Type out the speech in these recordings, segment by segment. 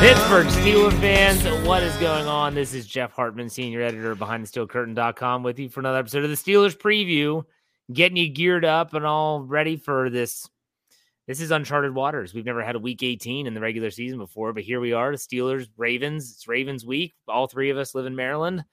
Pittsburgh Steelers fans, what is going on? This is Jeff Hartman, senior editor of BehindTheSteelCurtain.com, with you for another episode of the Steelers preview, getting you geared up and all ready for this. This is uncharted waters. We've never had a week 18 in the regular season before, but here we are. The Steelers, Ravens. It's Ravens week. All three of us live in Maryland.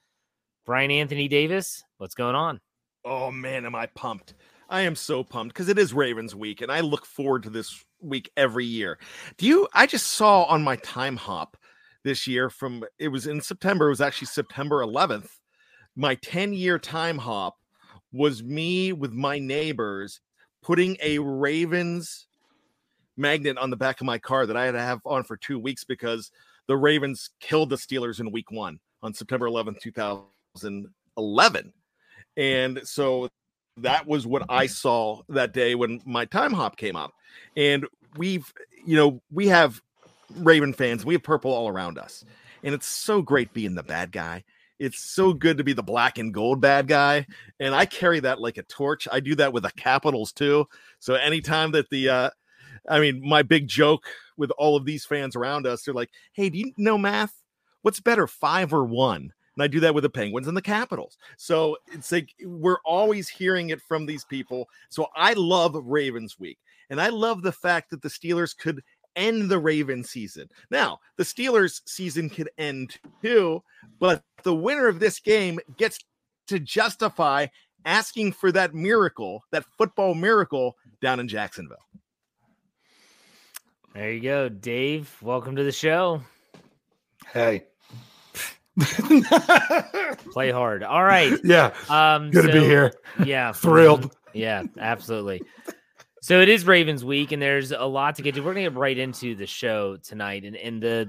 Bryan Anthony Davis, what's going on? Oh man, am I pumped! I am so pumped because it is Ravens week, and I look forward to this week every year. Do you? I just saw on my time hop this year from it was in September. It was actually September 11th. My 10 year time hop was me with my neighbors putting a Ravens magnet on the back of my car that I had to have on for two weeks because the Ravens killed the Steelers in week one on September 11th, 2011. And so that was what I saw that day when my time hop came up. And we've, you know, we have Raven fans, we have purple all around us. And it's so great being the bad guy. It's so good to be the black and gold bad guy. And I carry that like a torch. I do that with the capitals too. So anytime that the, uh, I mean, my big joke with all of these fans around us, they're like, hey, do you know math? What's better, five or one? And I do that with the Penguins and the Capitals. So it's like we're always hearing it from these people. So I love Ravens week. And I love the fact that the Steelers could end the Raven season. Now, the Steelers season could end too, but the winner of this game gets to justify asking for that miracle, that football miracle down in Jacksonville. There you go, Dave. Welcome to the show. Hey. Play hard. All right. Yeah. Um Good to be here. Yeah. Thrilled. Yeah, absolutely. So it is Ravens week, and there's a lot to get to. We're gonna get right into the show tonight, and and the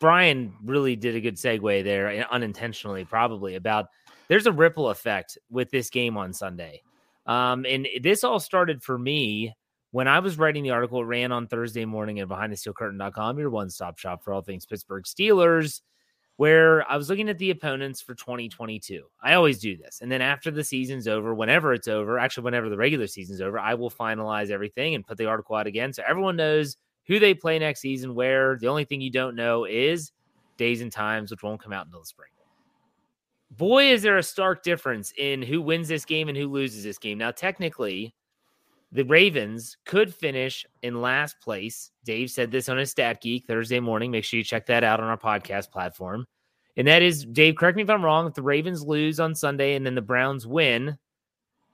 Bryan really did a good segue there, uh, unintentionally probably about there's a ripple effect with this game on Sunday, um, and this all started for me when I was writing the article. It ran on Thursday morning at BehindTheSteelCurtain.com, your one-stop shop for all things Pittsburgh Steelers where I was looking at the opponents for 2022. I always do this. And then after the season's over, whenever it's over, actually, whenever the regular season's over, I will finalize everything and put the article out again. So everyone knows who they play next season, where. The only thing you don't know is days and times, which won't come out until the spring. Boy, is there a stark difference in who wins this game and who loses this game. Now, technically, the Ravens could finish in last place. Dave said this on his Stat Geek Thursday morning. Make sure you check that out on our podcast platform. And that is, Dave, correct me if I'm wrong. If the Ravens lose on Sunday and then the Browns win,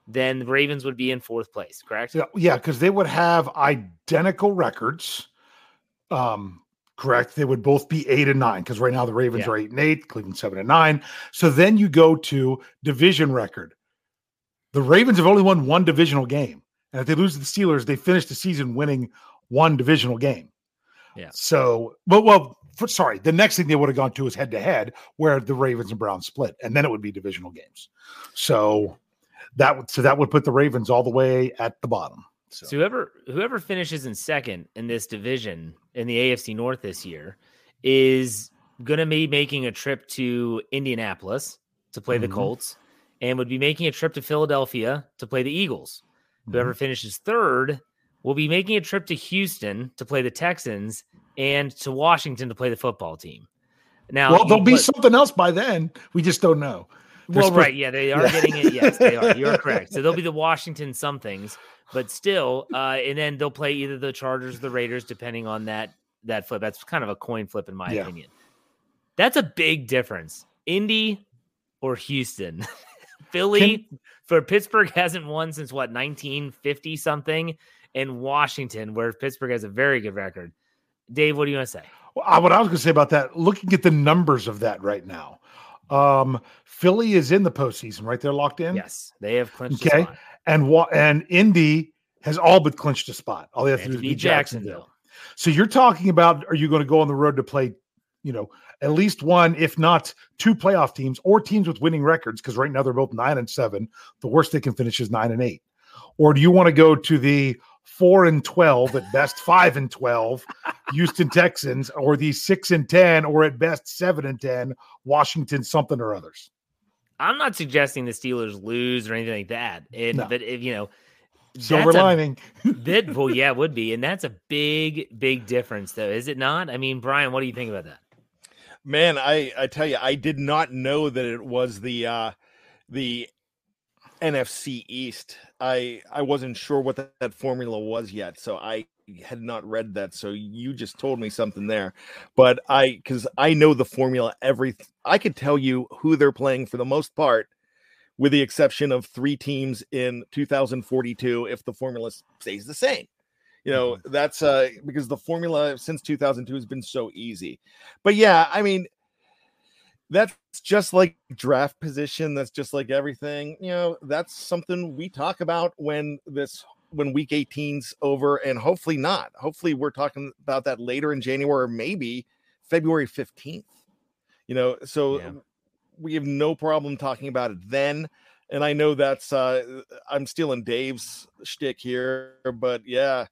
then the Ravens would be in fourth place, correct? Yeah, because they would have identical records. Um, correct. They would both be eight and nine because right now the Ravens Yeah. are eight and eight, Cleveland seven and nine. So then you go to division record. The Ravens have only won one divisional game. And if they lose to the Steelers, they finish the season winning one divisional game. Yeah. So, well, well, for, sorry, the next thing they would have gone to is head to head, where the Ravens and Browns split, and then it would be divisional games. So that would so that would put the Ravens all the way at the bottom. So, So whoever whoever finishes in second in this division in the AFC North this year is going to be making a trip to Indianapolis to play the Mhm. Colts and would be making a trip to Philadelphia to play the Eagles. Whoever Mm-hmm. finishes third will be making a trip to Houston to play the Texans and to Washington to play the football team. Now, well, there'll be something else by then. We just don't know. They're well, right, yeah, they are getting it. Yes, they are. You're correct. So they'll be the Washington somethings, but still, uh, and then they'll play either the Chargers, or the Raiders, depending on that that flip. That's kind of a coin flip, in my Yeah. opinion. That's a big difference. Indy or Houston, Philly for Pittsburgh hasn't won since what 1950 something, and Washington, where Pittsburgh has a very good record. Dave, what do you want to say? Well, I- what I was going to say about that, looking at the numbers of that right now, um, Philly is in the postseason, right? They're locked in. Yes, they have clinched. Okay. and wa- and Indy has all but clinched a spot. All they have to do is beat beat Jacksonville. Jacksonville. So you're talking about are you going to go on the road to play, you know, at least one, if not two playoff teams or teams with winning records? Because right now they're both nine and seven. The worst they can finish is nine and eight. Or do you want to go to the four and twelve at best, five and twelve Houston Texans, or the six and ten, or at best seven and ten Washington something or others? I'm not suggesting the Steelers lose or anything like that. And No. but if you know, Silver a lining. bit, well, yeah, it would be, and that's a big, big difference, though, is it not? I mean, Bryan, what do you think about that? Man, I I tell you, I did not know that it was the uh the NFC East. I I wasn't sure what that, that formula was yet, so I had not read that. So you just told me something there. But I cuz I know the formula every I could tell you who they're playing for the most part with the exception of 3 teams in 2042 if the formula stays the same. You know, that's uh because the formula since 2002 has been so easy. But yeah, I mean, that's just like draft position. That's just like everything. You know, that's something we talk about when this when week 18's over, and hopefully not. Hopefully, we're talking about that later in January or maybe February 15th. You know, so Yeah. we have no problem talking about it then. And I know that's uh I'm stealing Dave's shtick here, but yeah,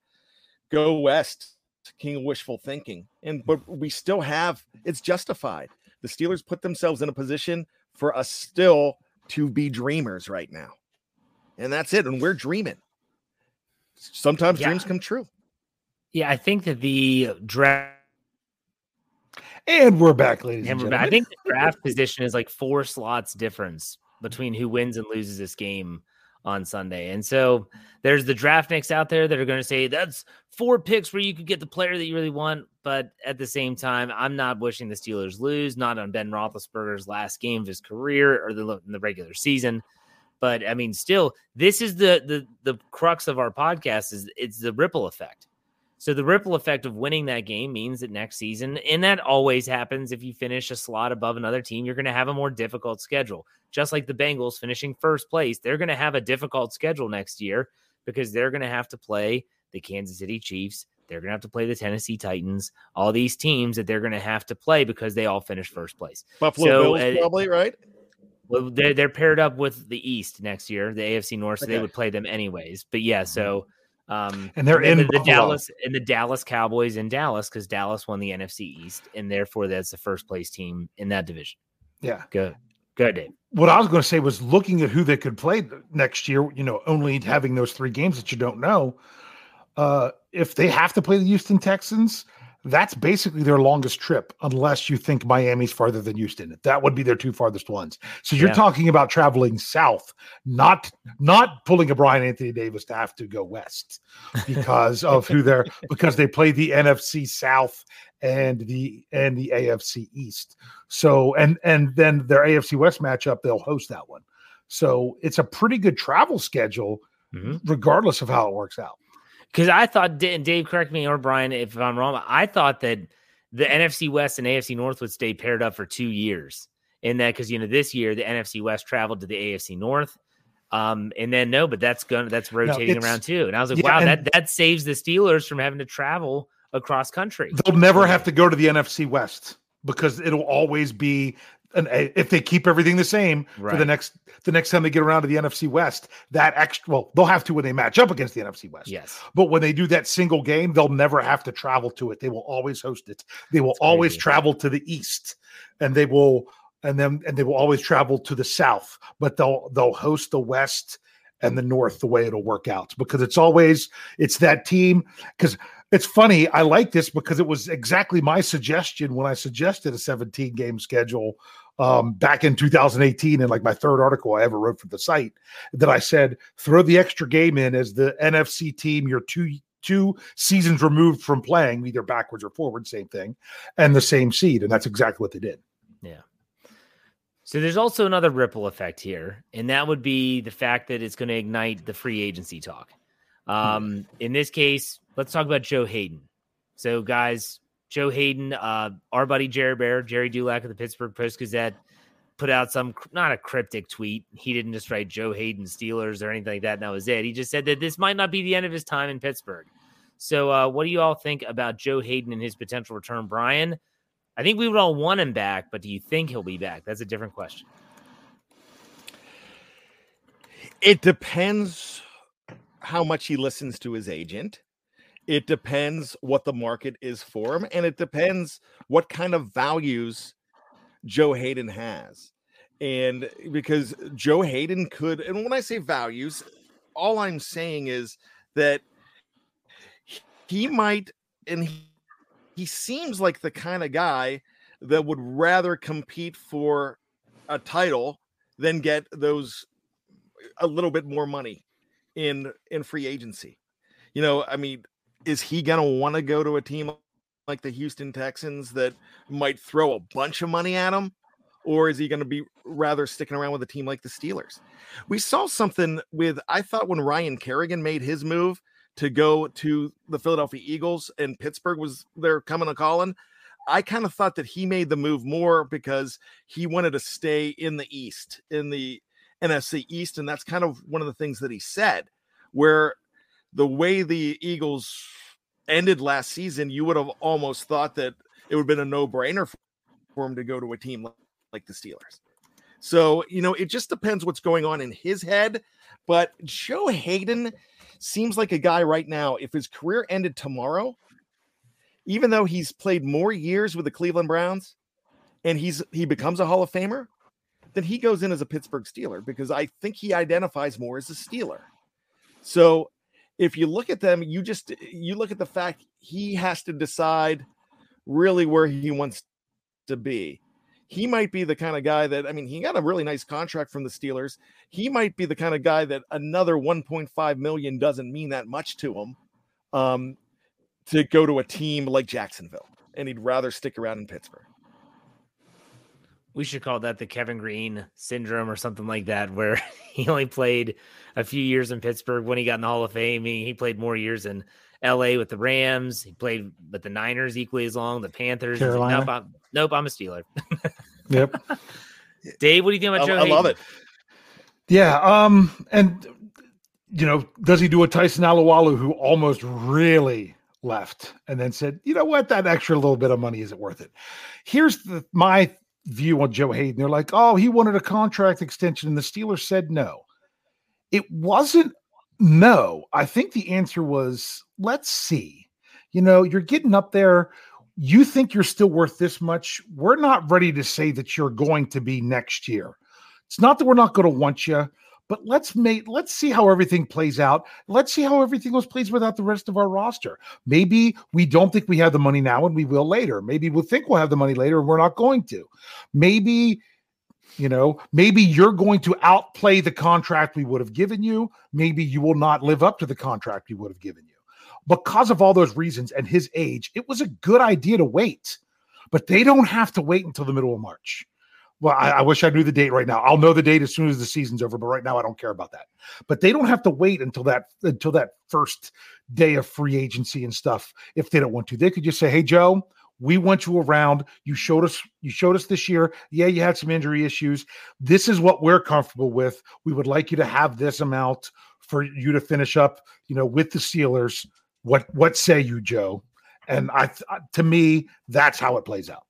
go west, king of wishful thinking. And but we still have it's justified. The Steelers put themselves in a position for us still to be dreamers right now. And that's it. And we're dreaming. Sometimes Yeah. dreams come true. Yeah, I think that the draft, And we're back, ladies and and gentlemen. back- I think the draft position is like four slots difference between who wins and loses this game on Sunday. And so there's the draft nicks out there that are going to say that's four picks where you could get the player that you really want. But at the same time, I'm not wishing the Steelers lose, not on Ben Roethlisberger's last game of his career or the, the regular season. But I mean, still, this is the the the crux of our podcast is it's the ripple effect. So the ripple effect of winning that game means that next season, and that always happens if you finish a slot above another team, you're going to have a more difficult schedule. Just like the Bengals finishing first place, they're going to have a difficult schedule next year because they're going to have to play the Kansas City Chiefs. They're going to have to play the Tennessee Titans, all these teams that they're going to have to play because they all finished first place. Buffalo So, Bills, uh, probably, right? Well, they're, they're paired up with the East next year, the AFC North, so they would play them anyways. But yeah, so um, And they're in the, the Dallas and the Dallas Cowboys in Dallas because Dallas won the NFC East, and therefore that's the first place team in that division. yeah. Good, good, Dave. what I was going to say was looking at who they could play next year, you know, only having those three games that you don't know. Uh, if they have to play the Houston Texans, that's basically their longest trip, unless you think Miami's farther than Houston. That would be their two farthest ones. So you're Yeah. talking about traveling south, not not pulling a Bryan Anthony Davis to have to go west because of who they're because they play the NFC South and the and the AFC East. So and and then their AFC West matchup, they'll host that one. So it's a pretty good travel schedule, Mhm. regardless of how it works out. Because I thought, Dave, correct me or Bryan if I'm wrong. I thought that the NFC West and AFC North would stay paired up for two years. In that, because you know this year the NFC West traveled to the AFC North, um, and then no, but that's going that's rotating it's- around too. And I was like, yeah, wow, that that saves the Steelers from having to travel across country. They'll never have to go to the NFC West because it'll always be an eh, if they keep everything the same for the next the next time they get around to the NFC West. That extra well, they'll have to when they match up against the NFC West. Yes, But when they do that single game, they'll never have to travel to it. They will always host it. They will always crazy. travel to the east, and they will and then and they will always travel to the south. But they'll they'll host the west and the north the way it'll work out because it's always it's that team because it's funny i like this because it was exactly my suggestion when i suggested a 17 game schedule um, back in 2018 in like my third article i ever wrote for the site that i said throw the extra game in as the nfc team you're two two seasons removed from playing either backwards or forward same thing and the same seed and that's exactly what they did Yeah. So there's also another ripple effect here, and that would be the fact that it's going to ignite the free agency talk. Um, in this case, let's talk about Joe Haden. So, guys, Joe Haden, uh, our buddy Jerry Bear, Gerry Dulac of the Pittsburgh Post Gazette, put out some not a cryptic tweet. He didn't just write Joe Haden Steelers or anything like that. And that was it. He just said that this might not be the end of his time in Pittsburgh. So, uh, what do you all think about Joe Haden and his potential return, Bryan? I think we would all want him back, but do you think he'll be back? That's a different question. It depends how much he listens to his agent. It depends what the market is for him, and it depends what kind of values Joe Haden has. And eh, because Joe Haden could, and when I say values, all I'm saying is that he might, and he, he seems like the kind of guy that would rather compete for a title than get those eh, a little bit more money in in free agency. You know, I mean, is he going to want to go to a team like the Houston Texans that might throw a bunch of money at him or is he going to be rather sticking around with a team like the Steelers? We saw something with I thought when Ryan Kerrigan made his move to go to the Philadelphia Eagles and Pittsburgh was there coming a calling. I kind of thought that he made the move more because he wanted to stay in the East, in the NFC East. And that's kind of one of the things that he said, where the way the Eagles ended last season, you would have almost thought that it would have been a no brainer for him to go to a team like, the Steelers. So, you know, it just depends what's going on in his head. But Joe Haden seems like a guy right now, if his career ended tomorrow, even though he's played more years with the Cleveland Browns and he's he becomes a Hall of Famer, then he goes in as a Pittsburgh Steeler because I think he identifies more as a Steeler. So if you look at them, you just you look at the fact he has to decide really where he wants to be. He might be the kind of guy that I mean, he got a really nice contract from the Steelers. He might be the kind of guy that another 1.5 million doesn't mean that much to him. Um, to go to a team like Jacksonville, and he'd rather stick around in Pittsburgh. We should call that the Kevin Greene syndrome or something like that, where he only played a few years in Pittsburgh when he got in the Hall of Fame. He, he played more years in LA with the Rams. He played with the Niners equally as long, the Panthers. He's like, nope, I'm, nope, I'm a Steeler. Yep. Dave, what do you think I, about Joe I love it. Yeah. Um, and you know, does he do a Tyson Alualu who almost really left and then said, you know what, that extra little bit of money isn't worth it. Here's the my view on Joe Haden. They're like, oh, he wanted a contract extension, and the Steelers said no. It wasn't no. I think the answer was let's see. You know, you're getting up there. You think you're still worth this much. We're not ready to say that you're going to be next year. It's not that we're not going to want you, but let's make let's see how everything plays out. Let's see how everything was plays without the rest of our roster. Maybe we don't think we have the money now and we will later. Maybe we'll think we'll have the money later and we're not going to. Maybe you know, maybe you're going to outplay the contract we would have given you. Maybe you will not live up to the contract we would have given you. Because of all those reasons and his age, it was a good idea to wait, but they don't have to wait until the middle of March. Well, I, I, wish I knew the date right now. I'll know the date as soon as the season's over, but right now I don't care about that. But they don't have to wait until that until that first day of free agency and stuff if they don't want to. They could just say, "Hey, Joe, we want you around. You showed us you showed us this year. Yeah, you had some injury issues. This is what we're comfortable with. We would like you to have this amount for you to finish up, you know, with the Steelers. What what say you, Joe? And I uh, to me, that's how it plays out.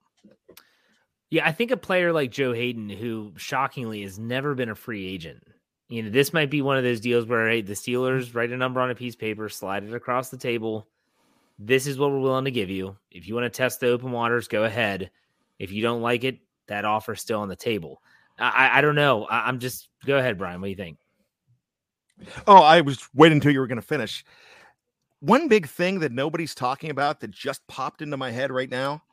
Yeah, I think a player like Joe Haden, who shockingly has never been a free agent, you know, this might be one of those deals where hey, the Steelers write a number on a piece of paper, slide it across the table this is what we're willing to give you. If you want to test the open waters, go ahead. If you don't like it, that offer's still on the table. I, I don't know. I, am just go ahead, Bryan. What do you think? Oh, I was waiting until you were going to finish. One big thing that nobody's talking about that just popped into my head right now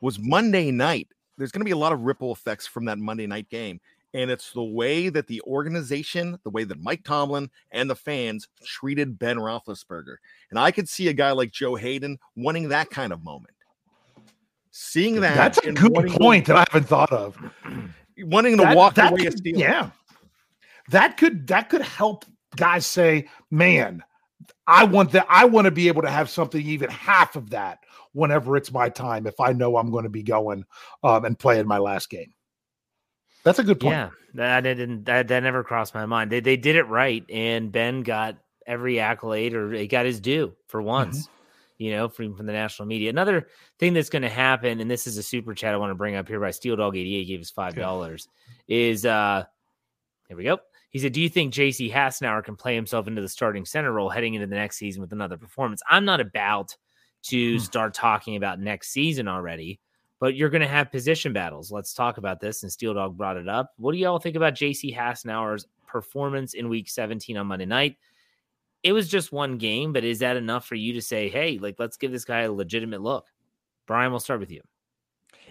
was Monday night. There's going to be a lot of ripple effects from that Monday night game. And it's the way that the organization, the way that Mike Tomlin and the fans treated Ben Roethlisberger. And I could see a guy like Joe Haden wanting that kind of moment. Seeing that. That's a good point to, that I haven't thought of. Wanting to that, walk that away could, Yeah. That could that could help guys say, man, I want that. I want to be able to have something even half of that whenever it's my time if I know I'm going to be going um, and playing my last game. That's a good point. Yeah, that didn't that, that never crossed my mind. They they did it right, and Ben got every accolade or he got his due for once. Mm-hmm. You know, from from the national media. Another thing that's going to happen, and this is a super chat I want to bring up here by Steel Dog eighty eight gave us five dollars. Is uh, here we go. He said, "Do you think J.C. Hassenauer can play himself into the starting center role heading into the next season with another performance?" I'm not about to hmm. start talking about next season already but you're going to have position battles. Let's talk about this. And Steel Dog brought it up. What do y'all think about JC Hassenauer's performance in week 17 on Monday night? It was just one game, but is that enough for you to say, hey, like, let's give this guy a legitimate look? Bryan, we'll start with you.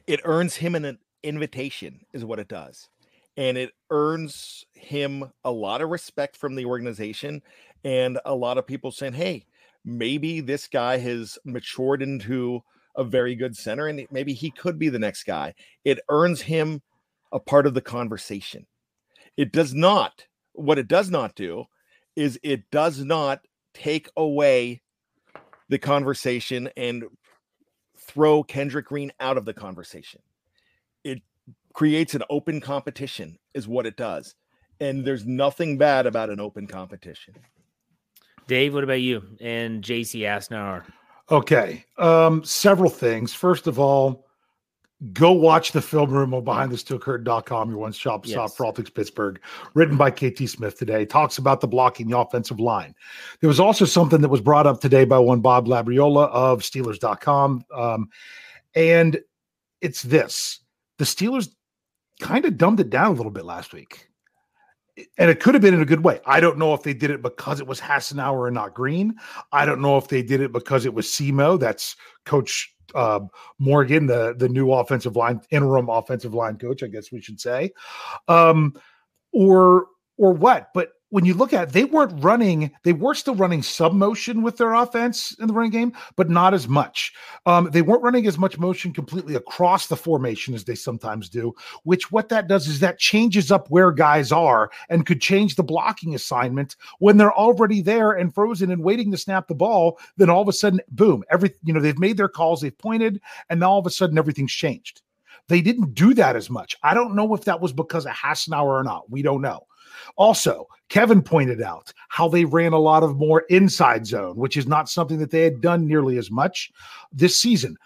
It earns him an invitation, is what it does. And it earns him a lot of respect from the organization and a lot of people saying, hey, maybe this guy has matured into a very good center, and maybe he could be the next guy. It earns him a part of the conversation. It does not, what it does not do is it does not take away the conversation and throw Kendrick Green out of the conversation. It creates an open competition, is what it does. And there's nothing bad about an open competition. Dave, what about you and JC Hassenauer? Okay. Um, several things. First of all, go watch the film room on behindthesteelcurtain.com, your one shop yes. stop for all things Pittsburgh, written by KT Smith today. Talks about the blocking the offensive line. There was also something that was brought up today by one Bob Labriola of Steelers.com. Um, and it's this the Steelers kind of dumbed it down a little bit last week and it could have been in a good way. I don't know if they did it because it was Hassenauer and not Green. I don't know if they did it because it was Semo. That's Coach uh, Morgan, the the new offensive line interim offensive line coach, I guess we should say, um, or or what. But when you look at it, they weren't running, they were still running sub motion with their offense in the running game, but not as much. Um, they weren't running as much motion completely across the formation as they sometimes do, which what that does is that changes up where guys are and could change the blocking assignment when they're already there and frozen and waiting to snap the ball. Then all of a sudden, boom, every you know, they've made their calls, they've pointed, and now all of a sudden everything's changed. They didn't do that as much. I don't know if that was because of Hassenauer or not. We don't know. Also, Kevin pointed out how they ran a lot of more inside zone, which is not something that they had done nearly as much this season.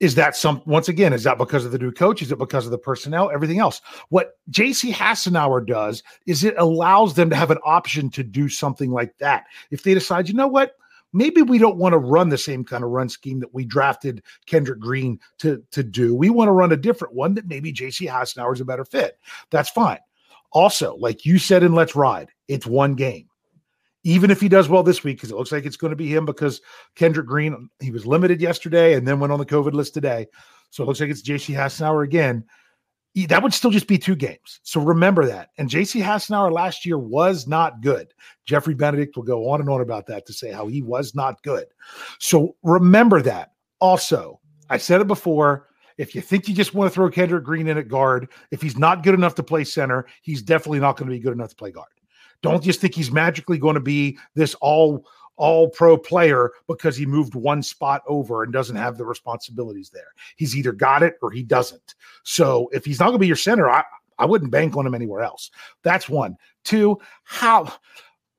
Is that some once again, is that because of the new coach? Is it because of the personnel? Everything else. What JC Hassenauer does is it allows them to have an option to do something like that. If they decide, you know what, maybe we don't want to run the same kind of run scheme that we drafted Kendrick Green to, to do. We want to run a different one that maybe JC Hassenauer is a better fit. That's fine. Also, like you said in Let's Ride, it's one game. Even if he does well this week, because it looks like it's going to be him because Kendrick Green, he was limited yesterday and then went on the COVID list today. So it looks like it's JC Hassenauer again. That would still just be two games. So remember that. And JC Hassenauer last year was not good. Geoffrey Benedict will go on and on about that to say how he was not good. So remember that. Also, I said it before. If you think you just want to throw Kendrick Green in at guard, if he's not good enough to play center, he's definitely not going to be good enough to play guard. Don't just think he's magically going to be this all all pro player because he moved one spot over and doesn't have the responsibilities there. He's either got it or he doesn't. So if he's not going to be your center, I, I wouldn't bank on him anywhere else. That's one. Two, how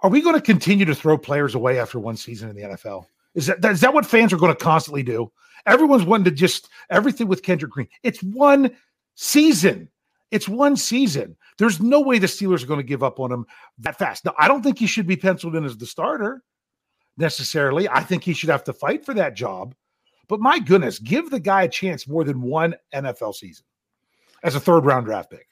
are we going to continue to throw players away after one season in the NFL? Is that is that what fans are going to constantly do? Everyone's wanting to just everything with Kendrick Green. It's one season. It's one season. There's no way the Steelers are going to give up on him that fast. Now, I don't think he should be penciled in as the starter necessarily. I think he should have to fight for that job. But my goodness, give the guy a chance more than one NFL season as a third round draft pick.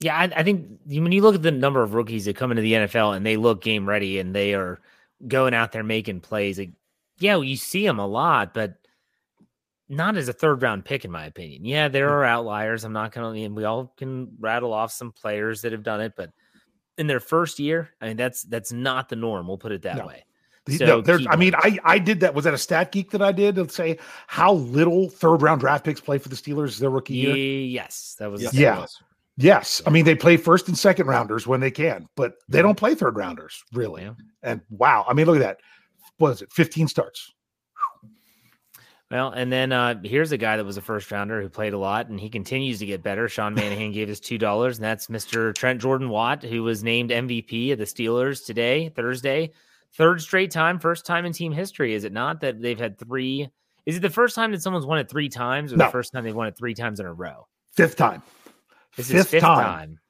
Yeah, I, I, think when you look at the number of rookies that come into the NFL and they look game ready and they are going out there making plays, like, yeah, well, you see them a lot, but not as a third round pick, in my opinion. Yeah, there mm. are outliers. I'm not going to, and we all can rattle off some players that have done it, but in their first year, I mean, that's that's not the norm. We'll put it that no. way. So no, there's, I mean, I I did that. Was that a stat geek that I did to say how little third round draft picks play for the Steelers their rookie year? Yes, that was. Yes, yeah. Was. Yes, I mean they play first and second rounders when they can, but they mm-hmm. don't play third rounders really. Yeah. And wow, I mean, look at that. What is it? 15 starts. Well, and then uh, here's a guy that was a first rounder who played a lot, and he continues to get better. Sean Manahan gave us two dollars, and that's Mr. Trent Jordan Watt, who was named MVP of the Steelers today, Thursday. Third straight time, first time in team history, is it not? That they've had three. Is it the first time that someone's won it three times, or no. the first time they've won it three times in a row? Fifth time. This fifth, fifth time. time.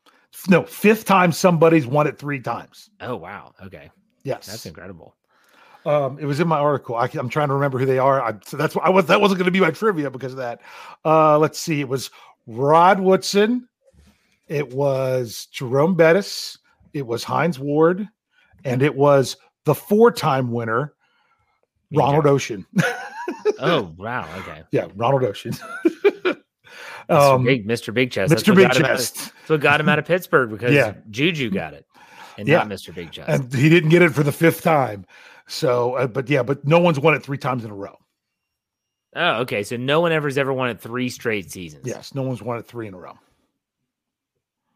No, fifth time somebody's won it three times. Oh wow. Okay. Yes, that's incredible. Um, it was in my article. I, am trying to remember who they are. I, so that's why I was. That wasn't going to be my trivia because of that. Uh, let's see. It was Rod Woodson. It was Jerome Bettis. It was Hines Ward, and it was the four-time winner, Ronald Ocean. oh wow! Okay. Yeah, Ronald Ocean. Um, Big, Mr. Big Chest. Mr. Big Chest. That's what got him out of Pittsburgh because yeah. Juju got it, and yeah. not Mr. Big Chest. And he didn't get it for the fifth time. So, uh, but yeah, but no one's won it three times in a row. Oh, okay. So no one ever's ever won it three straight seasons. Yes, no one's won it three in a row.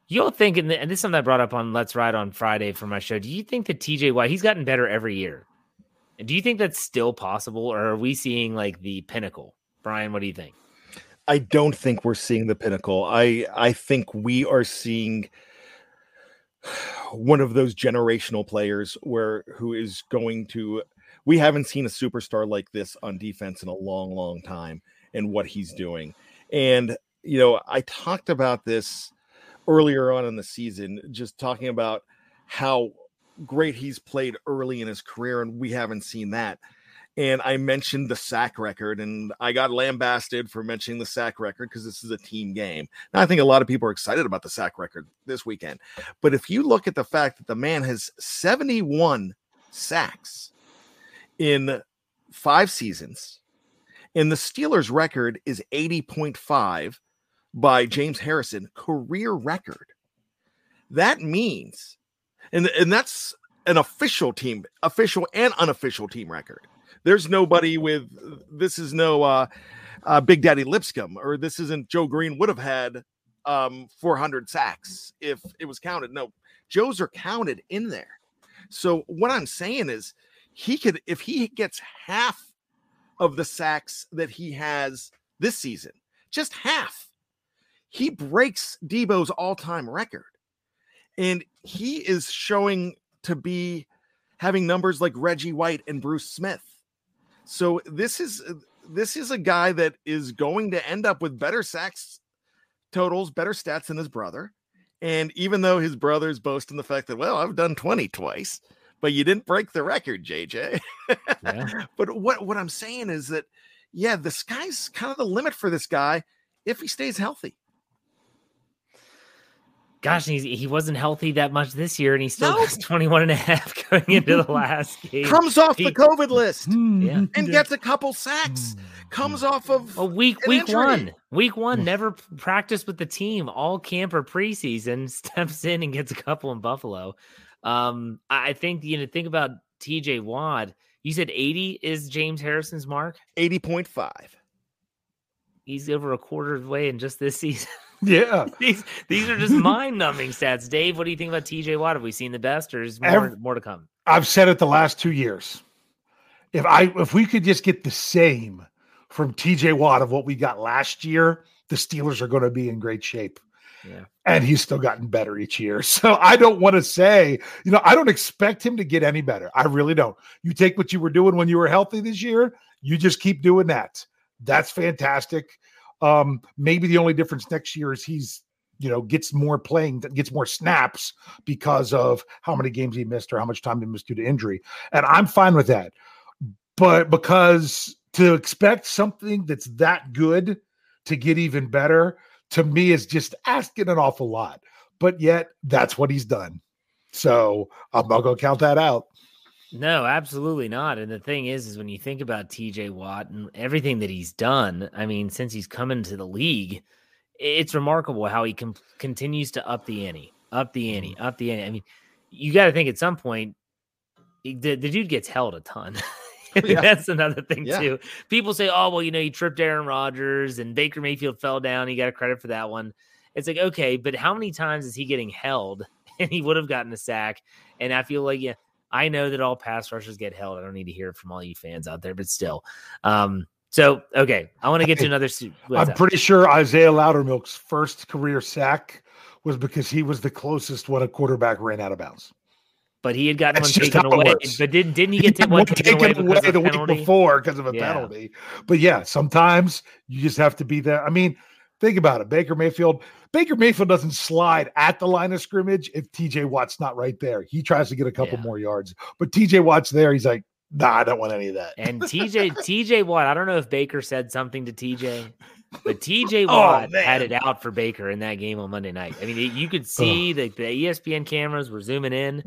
You'll think, and this is something I brought up on Let's Ride on Friday for my show. Do you think that TJ Watt, he's gotten better every year? Do you think that's still possible, or are we seeing like the pinnacle? Bryan, what do you think? I don't think we're seeing the pinnacle. I I think we are seeing one of those generational players where who is going to we haven't seen a superstar like this on defense in a long long time and what he's doing. And you know i talked about this earlier on in the season just talking about how great he's played early in his career and we haven't seen that and I mentioned the sack record, and I got lambasted for mentioning the sack record because this is a team game. Now, I think a lot of people are excited about the sack record this weekend. But if you look at the fact that the man has 71 sacks in five seasons, and the Steelers' record is 80.5 by James Harrison, career record. That means, and, and that's an official team, official and unofficial team record. There's nobody with this is no uh, uh, Big Daddy Lipscomb, or this isn't Joe Greene would have had um 400 sacks if it was counted. No, Joe's are counted in there. So what I'm saying is he could if he gets half of the sacks that he has this season, just half, he breaks Deebo's all-time record. And he is showing to be having numbers like Reggie White and Bruce Smith. So this is uh, this is a guy that is going to end up with better sacks totals, better stats than his brother. And even though his brother's boasting the fact that, well, I've done 20 twice, but you didn't break the record, JJ. Yeah. but what, what I'm saying is that, yeah, the sky's kind of the limit for this guy if he stays healthy. Gosh, he's, he wasn't healthy that much this year, and he still No. was 21 and a half going into the last game. Comes off the COVID list hmm. Hmm. Yeah. and gets a couple sacks. Comes hmm. off of a week an week injury. one, week one, never practiced with the team all camp or preseason. Steps in and gets a couple in Buffalo. Um, I I think you know think about T.J. Watt. You said eighty is James Harrison's mark. eighty point five. He's over a quarter of the way in just this season. Yeah. these these are just mind numbing stats. Dave, what do you think about T.J. Watt? Have we seen the best, or is more Ev- more to come? I've said it the last two years. If I if we could just get the same from TJ Watt of what we got last year, the Steelers are going to be in great shape. Yeah. And he's still gotten better each year. So I don't want to say, you know, I don't expect him to get any better. I really don't. You take what you were doing when you were healthy this year, you just keep doing that. That's fantastic. Um, maybe the only difference next year is he's, you know, gets more playing, gets more snaps because of how many games he missed or how much time he missed due to injury. And I'm fine with that. But because to expect something that's that good to get even better, to me is just asking an awful lot. But yet that's what he's done. So I'm not gonna count that out. No, absolutely not. And the thing is, is when you think about TJ Watt and everything that he's done, I mean, since he's come into the league, it's remarkable how he com- continues to up the ante, up the ante, mm-hmm. up the ante. I mean, you got to think at some point, the, the dude gets held a ton. Yeah. That's another thing Yeah. too. People say, "Oh, well, you know, he tripped Aaron Rodgers and Baker Mayfield fell down. He got a credit for that one." It's like, okay, but how many times is he getting held? And he would have gotten a sack. And I feel like, yeah, I know that all pass rushers get held. I don't need to hear it from all you fans out there, but still. Um, so okay, I want to get to another. I'm pretty sure Isaiah Loudermilk's first career sack was because he was the closest when a quarterback ran out of bounds. but he had gotten That's one taken away. But didn't didn't he He get had one taken away of the week before because of a Yeah. penalty. But yeah, sometimes you just have to be there. I mean, think about it. Baker Mayfield. Baker Mayfield doesn't slide at the line of scrimmage if TJ Watt's not right there. He tries to get a couple Yeah. more yards, but TJ Watt's there. He's like, nah, I don't want any of that. And TJ TJ Watt, I don't know if Baker said something to TJ, but TJ Oh, Watt man. had it out for Baker in that game on Monday night. I mean, it- you could see the, the ESPN cameras were zooming in,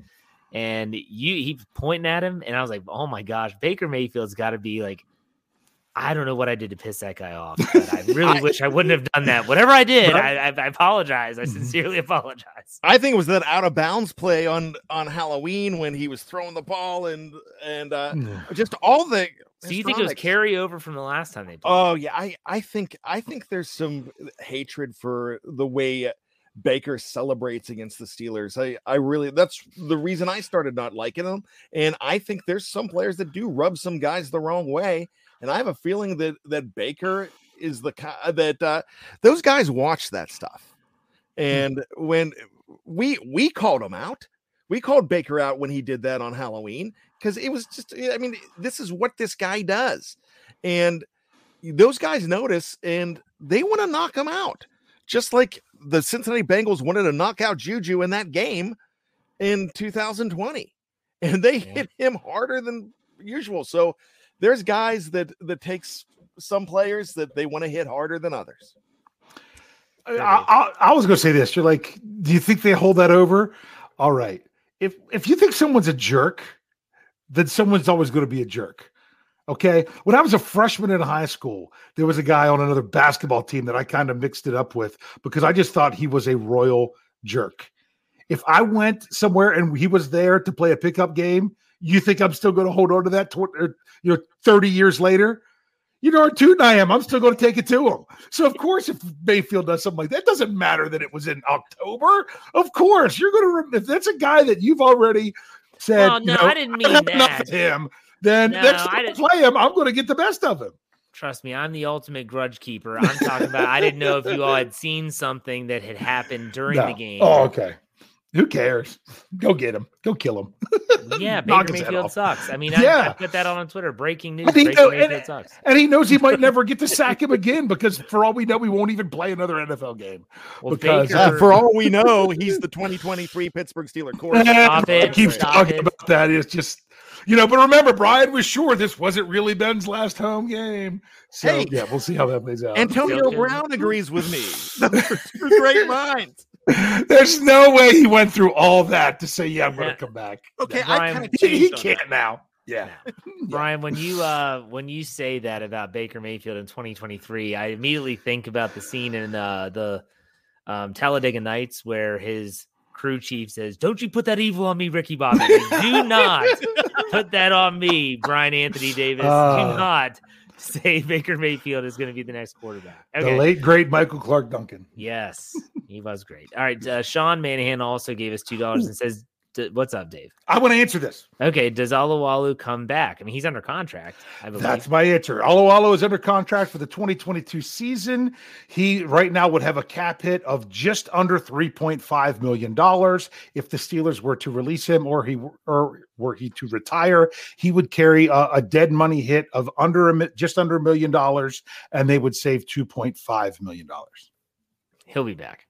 and you he pointing at him, and I was like, oh my gosh, Baker Mayfield's got to be like. I don't know what I did to piss that guy off, but I really I- wish I wouldn't have done that. Whatever I did, I, I, I apologize. I sincerely apologize. I think it was that out of bounds play on on Halloween when he was throwing the ball and and uh, just all the. So you think it was carryover from the last time they played? Oh yeah, I I think I think there's some hatred for the way Baker celebrates against the Steelers. I I really that's the reason I started not liking them. and I think there's some players that do rub some guys the wrong way, and I have a feeling that that Baker is the that uh, those guys watch that stuff, and when we we called him out. We called Baker out when he did that on Halloween because it was just, I mean, this is what this guy does. And those guys notice and they want to knock him out. Just like the Cincinnati Bengals wanted to knock out Juju in that game in 2020. And they Yeah. hit him harder than usual. So there's guys that that takes some players that they want to hit harder than others. I, I, I was going to say this. You're like, do you think they hold that over? All right. If if you think someone's a jerk, then someone's always going to be a jerk. Okay. When I was a freshman in high school, there was a guy on another basketball team that I kind of mixed it up with because I just thought he was a royal jerk. If I went somewhere and he was there to play a pickup game, you think I'm still going to hold on to that? Tw- or, you know, 30 years later, you know, tune I am. I'm still going to take it to him. So of course, if Mayfield does something like that, it doesn't matter that it was in October. Of course, you're going to. If that's a guy that you've already said, Well, you no, know, I didn't mean have enough that. of him. Then No, next time I didn't- play him, I'm going to get the best of him. Trust me, I'm the ultimate grudge keeper. I'm talking about. I didn't know if you all had seen something that had happened during No. the game. Oh, okay. Who cares? Go get him. Go kill him. yeah, Knock Baker Mayfield sucks. I mean, I, I Yeah. put that out on Twitter. Breaking news: And he Baker know- Mayfield and- sucks. And he knows he might never get to sack him again because, for all we know, we won't even play another NFL game. Well, because- Baker, Uh, for all we know, he's the 2023 Pittsburgh Steeler quarterback. Stop it, keeps stop talking it. about that. It's just, you know, but remember, Bryan was sure this wasn't really Ben's last home game. So, Hey. yeah, we'll see how that plays out. Antonio Brown agrees with me. Those are two great minds. There's no way he went through all that to say, "Yeah, I'm going to come back." Okay, Bryan, I kind of He, he can't that. now. Yeah. Bryan, when you uh when you say that about Baker Mayfield in 2023, I immediately think about the scene in uh the um Talladega Nights where his crew chief says, Don't you put that evil on me, Ricky Bobby. Do not put that on me, Bryan Anthony Davis. Uh. Do not say Baker Mayfield is going to be the next quarterback. The late great Michael Clarke Duncan. Yes, he was great. All right. Uh, Sean Manahan also gave us $2 and says, D- What's up, Dave? I want to answer this. Okay. Does Alualu come back? I mean, he's under contract. I believe. That's my answer. Alo is under contract for the 2022 season. He right now would have a cap hit of just under 3.5 million dollars. If the Steelers were to release him or he or were he to retire, he would carry a, a dead money hit of under a just under a million dollars, and they would save 2.5 million dollars He'll be back.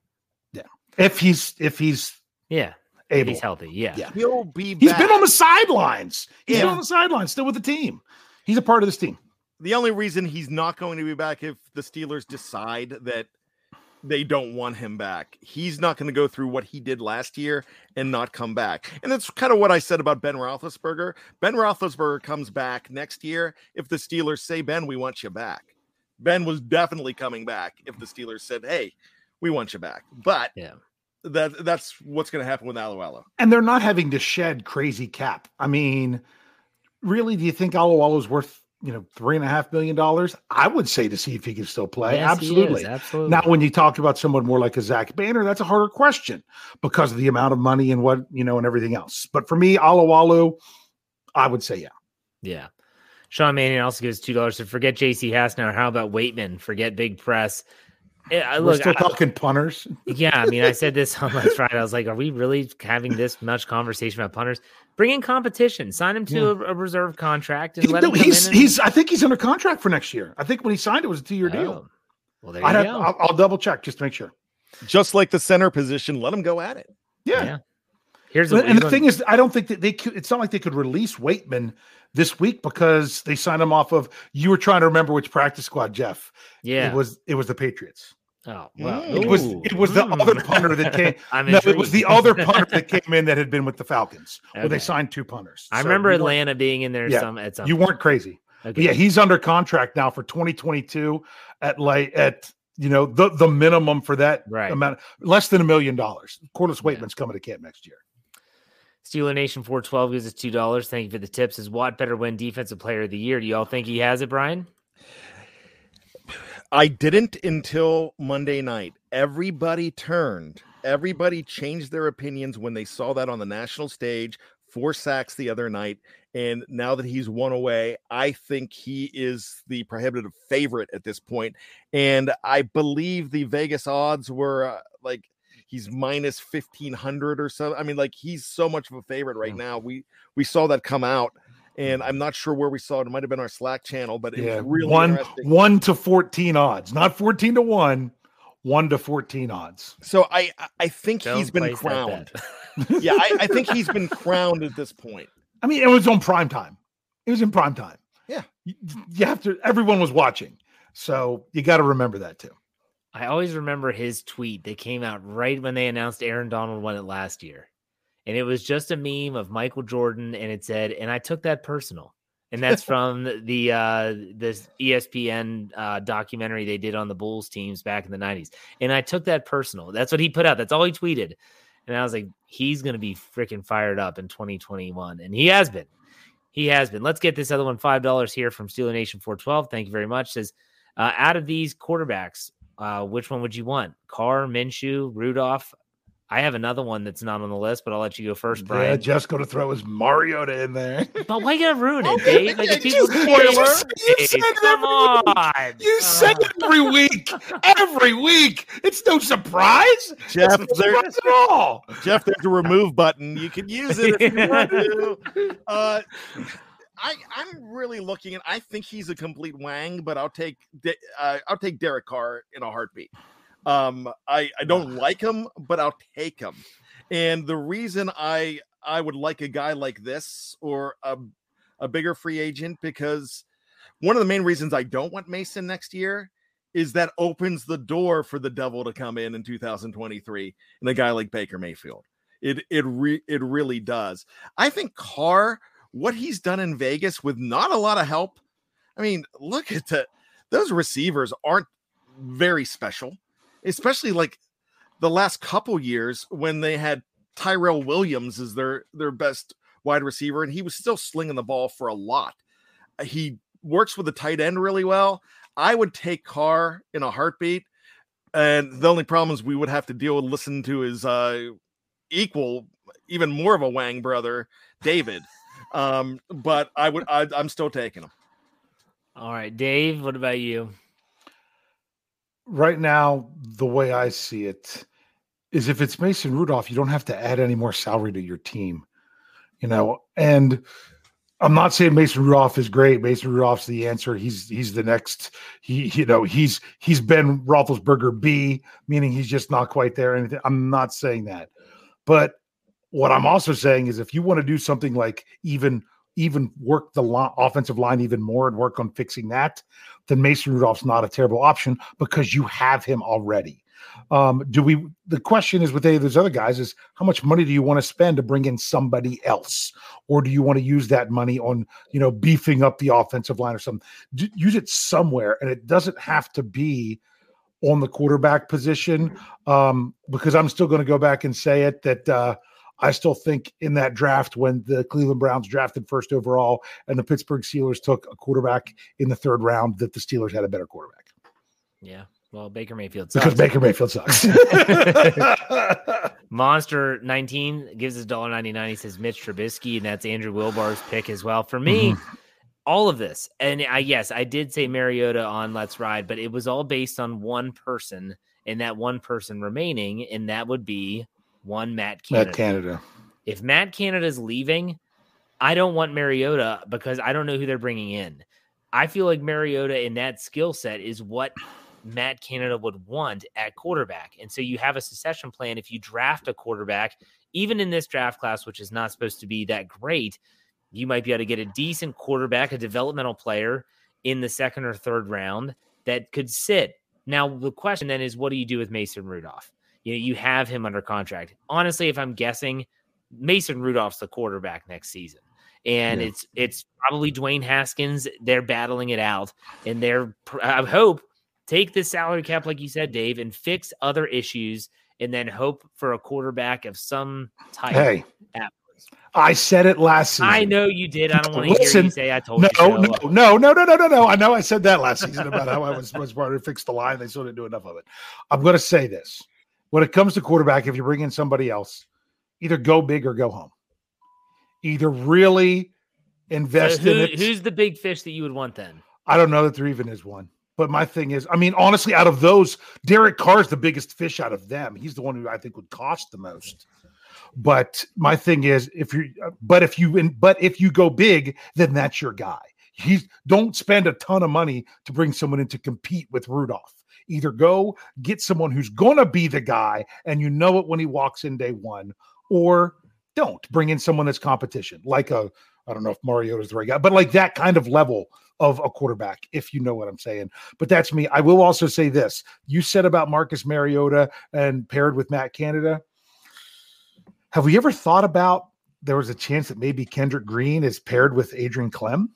Yeah, if he's if he's Yeah. If able. he's healthy. Yeah. Yeah. He'll be He's back. been on the sidelines. He's been on the sidelines, still with the team. He's a part of this team. the only reason he's not going to be back if the Steelers decide that they don't want him back. He's not going to go through what he did last year and not come back. And that's kind of what I said about Ben Roethlisberger. Ben Roethlisberger comes back next year if the Steelers say, Ben, we want you back. Ben was definitely coming back if the Steelers said, hey, we want you back. But Yeah. That that's what's going to happen with Alualu. and they're not having to shed crazy cap. I mean, really, do you think Alualu's worth you know three and a half million dollars? I would say to see if he can still play. Yes, he is, Absolutely. Absolutely. Now, when you talk about someone more like a Zach Banner, that's a harder question because of the amount of money and what you know and everything else. But for me, Alualu, I would say yeah. yeah. Sean Mannion also gives two dollars to forget JC Hasnauer. How about Waitman? Forget big press. Eh, I We're still I- talking punters. yeah, I mean, I said this on last Friday. I was like, are we really having this much conversation about punters? Bring in competition, sign him to Yeah. a, a reserve contract, and He- let no, him come he's in. and- he's. I think he's under contract for next year. I think when he signed it was a two year deal. Oh, Well, there you I'd have, go. I'll, I'll double check just to make sure. Just like the center position, let him go at it. Yeah. Yeah. Here's But- a, and the thing is, I don't think that they could. It's not like they could release Waitman this week because they signed him off of. You were trying to remember which practice squad, Jeff. yeah. It was it was the Patriots. oh, well, Mm. It was it was the mm. other punter that came. I'm no, it was the other punter that came in that had been with the Falcons, where they signed two punters. I So remember Atlanta being in there Yeah, some at some. You weren't crazy. okay. Yeah, he's under contract now for 2022 at like at you know the the minimum for that Right. amount, less than a million dollars. Corliss Yeah. Waitman's coming to camp next year. Steeler Nation 412 gives us two dollars. Thank you for the tips. Is Watt better win defensive player of the year? Do y'all think he has it, Bryan? I didn't until Monday night. Everybody turned. Everybody changed their opinions when they saw that on the national stage. Four sacks the other night. And now that he's one away, I think he is the prohibitive favorite at this point. And I believe the Vegas odds were uh, like he's minus 1500 or so. I mean, like he's so much of a favorite right Yeah. now. We we saw that come out. And I'm not sure where we saw it. It might have been our Slack channel, but it Yeah, was really one one to 14 odds, not 14 to one, one to 14 odds. So I I- I think he's Don't been place that crowned. yeah, I, I think he's been crowned at this point. I mean, it was on prime time. It was in prime time. Yeah. You, you have to, everyone was watching. So you got to remember that too. I always remember his tweet that came out right when they announced Aaron Donald won it last year. And it was just a meme of Michael Jordan and it said, and I took that personal. And that's from the- uh this ESPN uh documentary they did on the Bulls teams back in the 90s. And I took that personal. That's what he put out. That's all he tweeted. And I was like, he's gonna be freaking fired up in 2021. And he has been. He has been. Let's get this other one. Five dollars here from Steeler Nation 412. Thank you very much. Says uh, out of these quarterbacks, uh, which one would you want? Carr, Minshew, Rudolph. I have another one that's not on the list, but I'll let you go first, Yeah, Bryan. just going to throw his Mariota in there. But why you gotta ruin it, Dave? Like if You people just- spoil you it, you Dave, said come every on. You say Uh, it every week, every week. It's no surprise. Jeff, it's no there- surprise at all. Jeff, there's a remove button. You can use it if you want to. Uh, I I'm really looking at. I think he's a complete wang, but I'll take uh, I'll take Derek Carr in a heartbeat. Um, I I don't like him, but I'll take him. And the reason I I would like a guy like this or a a bigger free agent because one of the main reasons I don't want Mason next year is that opens the door for the devil to come in in 2023 and a guy like Baker Mayfield. It it re, it really does. I think Carr, what he's done in Vegas with not a lot of help. I mean, look at that. Those receivers aren't very special, especially like the last couple years when they had Tyrell Williams as their their best wide receiver, and he was still slinging the ball for a lot. He works with the tight end really well. I would take Carr in a heartbeat. And the only problem is we would have to deal with listen to his uh, equal, even more of a Wang brother, David. Um, but I would, I, I'm still taking him. All right, Dave. What about you? Right now, the way I see it is, if it's Mason Rudolph, you don't have to add any more salary to your team. You know, and I'm not saying Mason Rudolph is great. Mason Rudolph's the answer. He's he's the next. He you know he's he's Ben Roethlisberger B, meaning he's just not quite there. And I'm not saying that, but what I'm also saying is if you want to do something like even even work the lo- offensive line even more and work on fixing that, then Mason Rudolph's not a terrible option because you have him already. Um, do we? The question is with any of those other guys is how much money do you want to spend to bring in somebody else, or do you want to use that money on you know beefing up the offensive line or something? D- use it somewhere, and it doesn't have to be on the quarterback position um, because I'm still going to go back and say it that. Uh, I still think in that draft when the Cleveland Browns drafted first overall and the Pittsburgh Steelers took a quarterback in the third round, that the Steelers had a better quarterback. Yeah. Well, Baker Mayfield sucks. Because Baker Mayfield sucks. Monster 19 gives us $1.99. He says Mitch Trubisky, and that's Andrew Wilbar's pick as well. For me, mm-hmm. all of this, and I yes, I did say Mariota on Let's Ride, but it was all based on one person and that one person remaining, and that would be one Matt Canada. Matt Canada. If Matt Canada is leaving, I don't want Mariota because I don't know who they're bringing in. I feel like Mariota in that skill set is what Matt Canada would want at quarterback. And so you have a succession plan. If you draft a quarterback, even in this draft class, which is not supposed to be that great, you might be able to get a decent quarterback, a developmental player in the second or third round that could sit. Now, the question then is what do you do with Mason Rudolph? You know, you have him under contract. Honestly, if I'm guessing, Mason Rudolph's the quarterback next season. And yeah. it's it's probably Dwayne Haskins. They're battling it out, and they're I hope take this salary cap, like you said, Dave, and fix other issues, and then hope for a quarterback of some type. Hey, afterwards. I said it last season. I know you did. I don't want to hear you say I told no, you. No, no, no, no, no, no, no. I know I said that last season about how I was was trying to fix the line. They still didn't do enough of it. I'm going to say this: when it comes to quarterback, if you bring in somebody else, either go big or go home. Either really invest so who, in it. Who's the big fish that you would want then? I don't know that there even is one. But my thing is, I mean, honestly, out of those, Derek Carr is the biggest fish out of them. He's the one who I think would cost the most. But my thing is, if you, but if you, but if you go big, then that's your guy. He's don't spend a ton of money to bring someone in to compete with Rudolph. Either go get someone who's going to be the guy, and you know it when he walks in day one, or don't bring in someone that's competition, like a I don't know if Mario is the right guy, but like that kind of level of a quarterback, if you know what I'm saying. But that's me. I will also say this you said about Marcus Mariota and paired with Matt Canada. Have we ever thought about there was a chance that maybe Kendrick Green is paired with Adrian Klemm?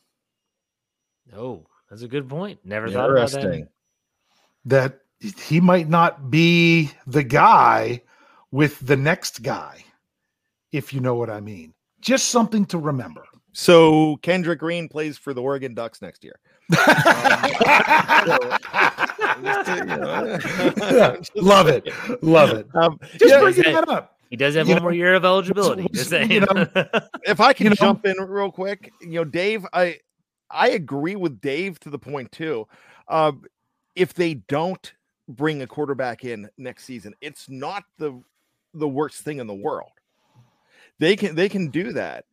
Oh, that's a good point. Never thought about that. That he might not be the guy with the next guy, if you know what I mean. Just something to remember. So Kendrick Green plays for the Oregon Ducks next year. Love it. Love it. Um, just yeah, bringing that up. He does have you one know, more year of eligibility. Just saying. You know, if I can you know, jump in real quick, you know, Dave, I I agree with Dave to the point too. Uh, if they don't bring a quarterback in next season, it's not the the worst thing in the world. They can they can do that.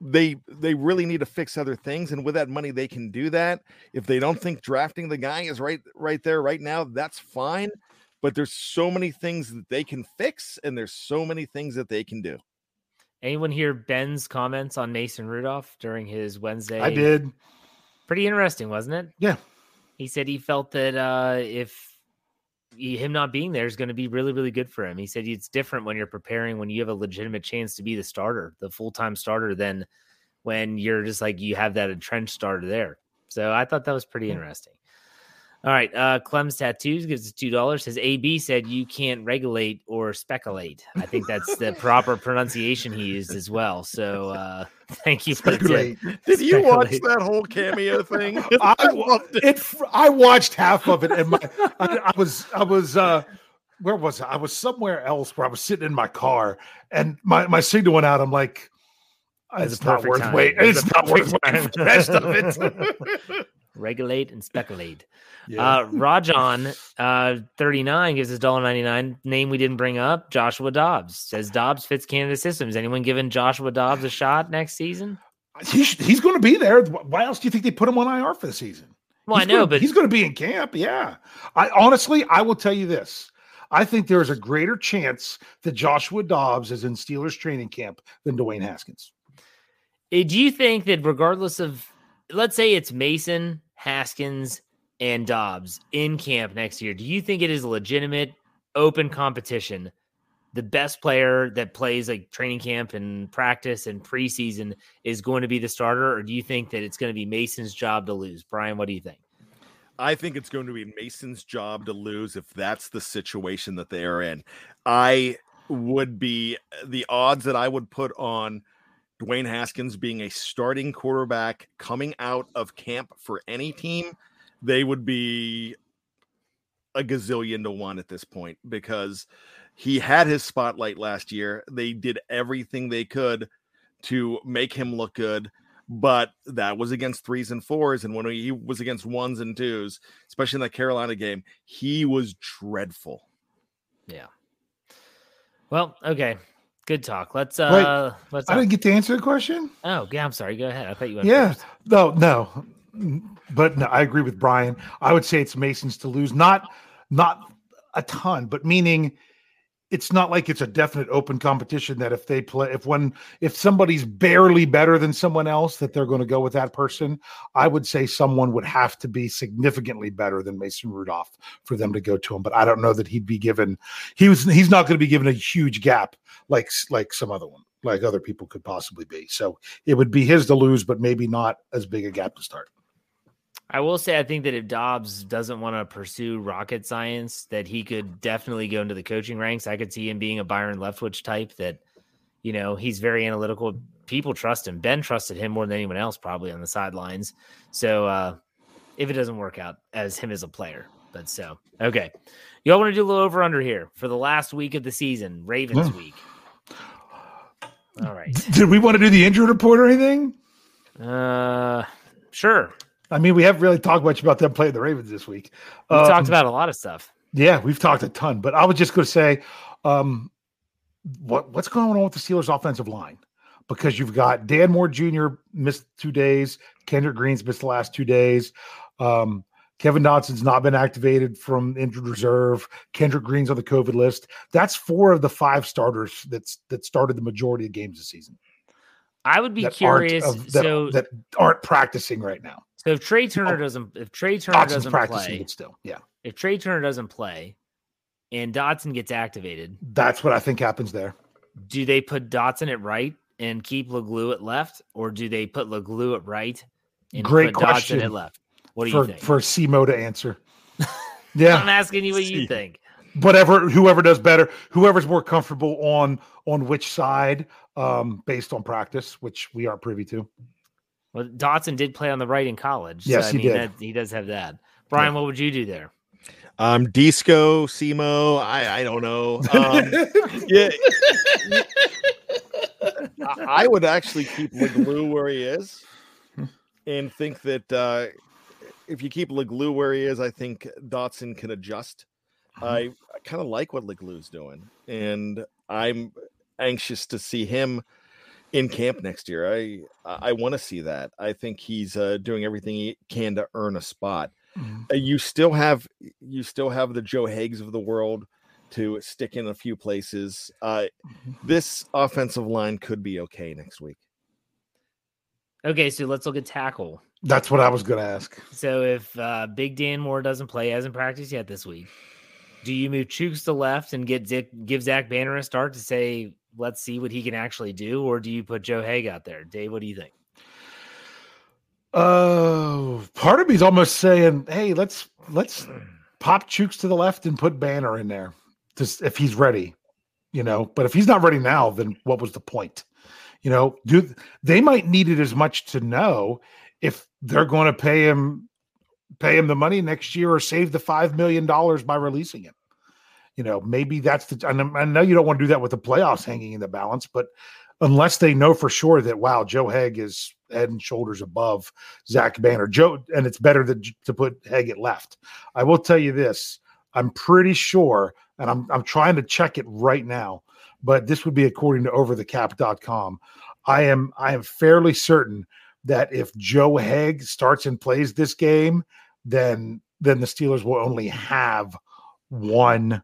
They they really need to fix other things and with that money they can do that. If they don't think drafting the guy is right right there right now that's fine but there's so many things that they can fix and there's so many things that they can do. Anyone hear ben's comments on mason rudolph during his wednesday i did. Pretty interesting wasn't it? Yeah He said he felt that uh, if he, him not being there is going to be really, really good for him. He said it's different when you're preparing when you have a legitimate chance to be the starter, the full time starter, than when you're just like you have that entrenched starter there. So I thought that was pretty interesting. All right. Uh, Clem's Tattoos gives us $2. Says AB said you can't regulate or speculate. I think that's the proper pronunciation he used as well. So uh, thank you for the tip. Did you watch that whole cameo thing? I, loved it. I watched half of it, and my, I, I was, I was, uh, where was I? I was somewhere else where I was sitting in my car, and my my signal went out. I'm like, It's it's a not perfect worth time. waiting. It's It's a not worth perfect waiting for the time. rest of it. Regulate and speculate. Yeah. Uh, Rajan, uh, 39 gives us $1.99. Name we didn't bring up Joshua Dobbs. Says Dobbs fits Canada systems. Anyone giving Joshua Dobbs a shot next season? he sh- he's going to be there. Why else do you think they put him on IR for the season? Well, He's I know, gonna- but he's going to be in camp. Yeah. I honestly, I will tell you this. I think there is a greater chance that Joshua Dobbs is in Steelers training camp than Dwayne Haskins. Uh, Do you think that regardless of, let's say it's Mason, Haskins, and Dobbs in camp next year, do you think it is a legitimate, open competition? The best player that plays like training camp and practice and preseason is going to be the starter, or do you think that it's going to be Mason's job to lose? Bryan, what do you think? I think it's going to be Mason's job to lose if that's the situation that they are in. I would be the odds that I would put on Dwayne Haskins being a starting quarterback coming out of camp for any team, they would be a gazillion to one at this point because he had his spotlight last year. They did everything they could to make him look good but that was against threes and fours. And when he was against ones and twos, especially in that Carolina game, he was dreadful. Yeah. Well, okay. Good talk. Let's uh let's I didn't get to answer the question. Oh, yeah, I'm sorry. Go ahead. I thought you went Yeah, first. no, no, but no, I agree with Bryan. I would say it's Masons to lose, not not a ton, but meaning it's not like it's a definite open competition that if they play, if one, if somebody's barely better than someone else, that they're going to go with that person. I would say someone would have to be significantly better than Mason Rudolph for them to go to him. But I don't know that he'd be given. He was. He's not going to be given a huge gap like like some other one, like other people could possibly be. So it would be his to lose, but maybe not as big a gap to start. I will say I think that if Dobbs doesn't want to pursue rocket science, that he could definitely go into the coaching ranks. I could see him being a Byron Leftwich type that, you know, he's very analytical. People trust him. Ben trusted him more than anyone else probably on the sidelines. So uh if it doesn't work out as him as a player. But so okay. Y'all want to do a little over under here for the last week of the season, Ravens Yeah. week. All right. Did we want to do the injury report or anything? Uh sure. I mean, we haven't really talked much about them playing the Ravens this week. We Um, talked about a lot of stuff. Yeah, we've talked a ton, but I was just going to say, um, what what's going on with the Steelers' offensive line? Because you've got Dan Moore Jr. missed two days, Kendrick Green's missed the last two days. Um, Kevin Dotson's not been activated from injured reserve. Kendrick Green's on the COVID list. That's four of the five starters that's that started the majority of games this season. I would be curious. Of- that, so, that aren't practicing right now. So if Trai Turner doesn't, if Trai Turner Dotson's doesn't play, still, yeah, if Trai Turner doesn't play, and Dotson gets activated, that's what I think happens there. do they put Dotson at right and keep Leglue at left, or do they put Leglue at right and Great put Dotson at left? What do for you think? for Simo to answer. Yeah, I'm asking you what you think. whatever whoever does better whoever's more comfortable on on which side um based on practice which we aren't privy to Well, Dotson did play on the right in college. Yes, so, I he mean, did. That, he does have that. Bryan, what would you do there? Um, Disco, Simo, I, I don't know. Um, yeah, I, I would actually keep Leglue where he is, and think that uh, if you keep Leglue where he is, I think Dotson can adjust. I, I kind of like what Leglue's doing, and I'm anxious to see him in camp next year. I I want to see that. I think he's uh, doing everything he can to earn a spot. Uh, you still have you still have the Joe Haegs of the world to stick in a few places. Uh, this offensive line could be okay next week. Okay, so let's look at tackle. That's what I was going to ask. So if uh, Big Dan Moore doesn't play, hasn't practiced yet this week, do you move Chuks to left and get Dick, give Zach Banner a start to say, let's see what he can actually do, or do you put Joe Haeg out there? Dave, what do you think? Uh, part of me's almost saying, "Hey, let's let's pop Chuks to the left and put Banner in there, just if he's ready, you know. But if he's not ready now, then what was the point? You know, do they might need it as much to know if they're going to pay him pay him the money next year or save the five million dollars by releasing him. You know, maybe that's the. I know you don't want to do that with the playoffs hanging in the balance, but unless they know for sure that wow, Joe Haeg is head and shoulders above Zach Banner. Joe, and it's better than, to put Haeg at left. I will tell you this: I'm pretty sure, and I'm I'm trying to check it right now, but this would be according to OverTheCap.com. I am I am fairly certain that if Joe Haeg starts and plays this game, then then the Steelers will only have one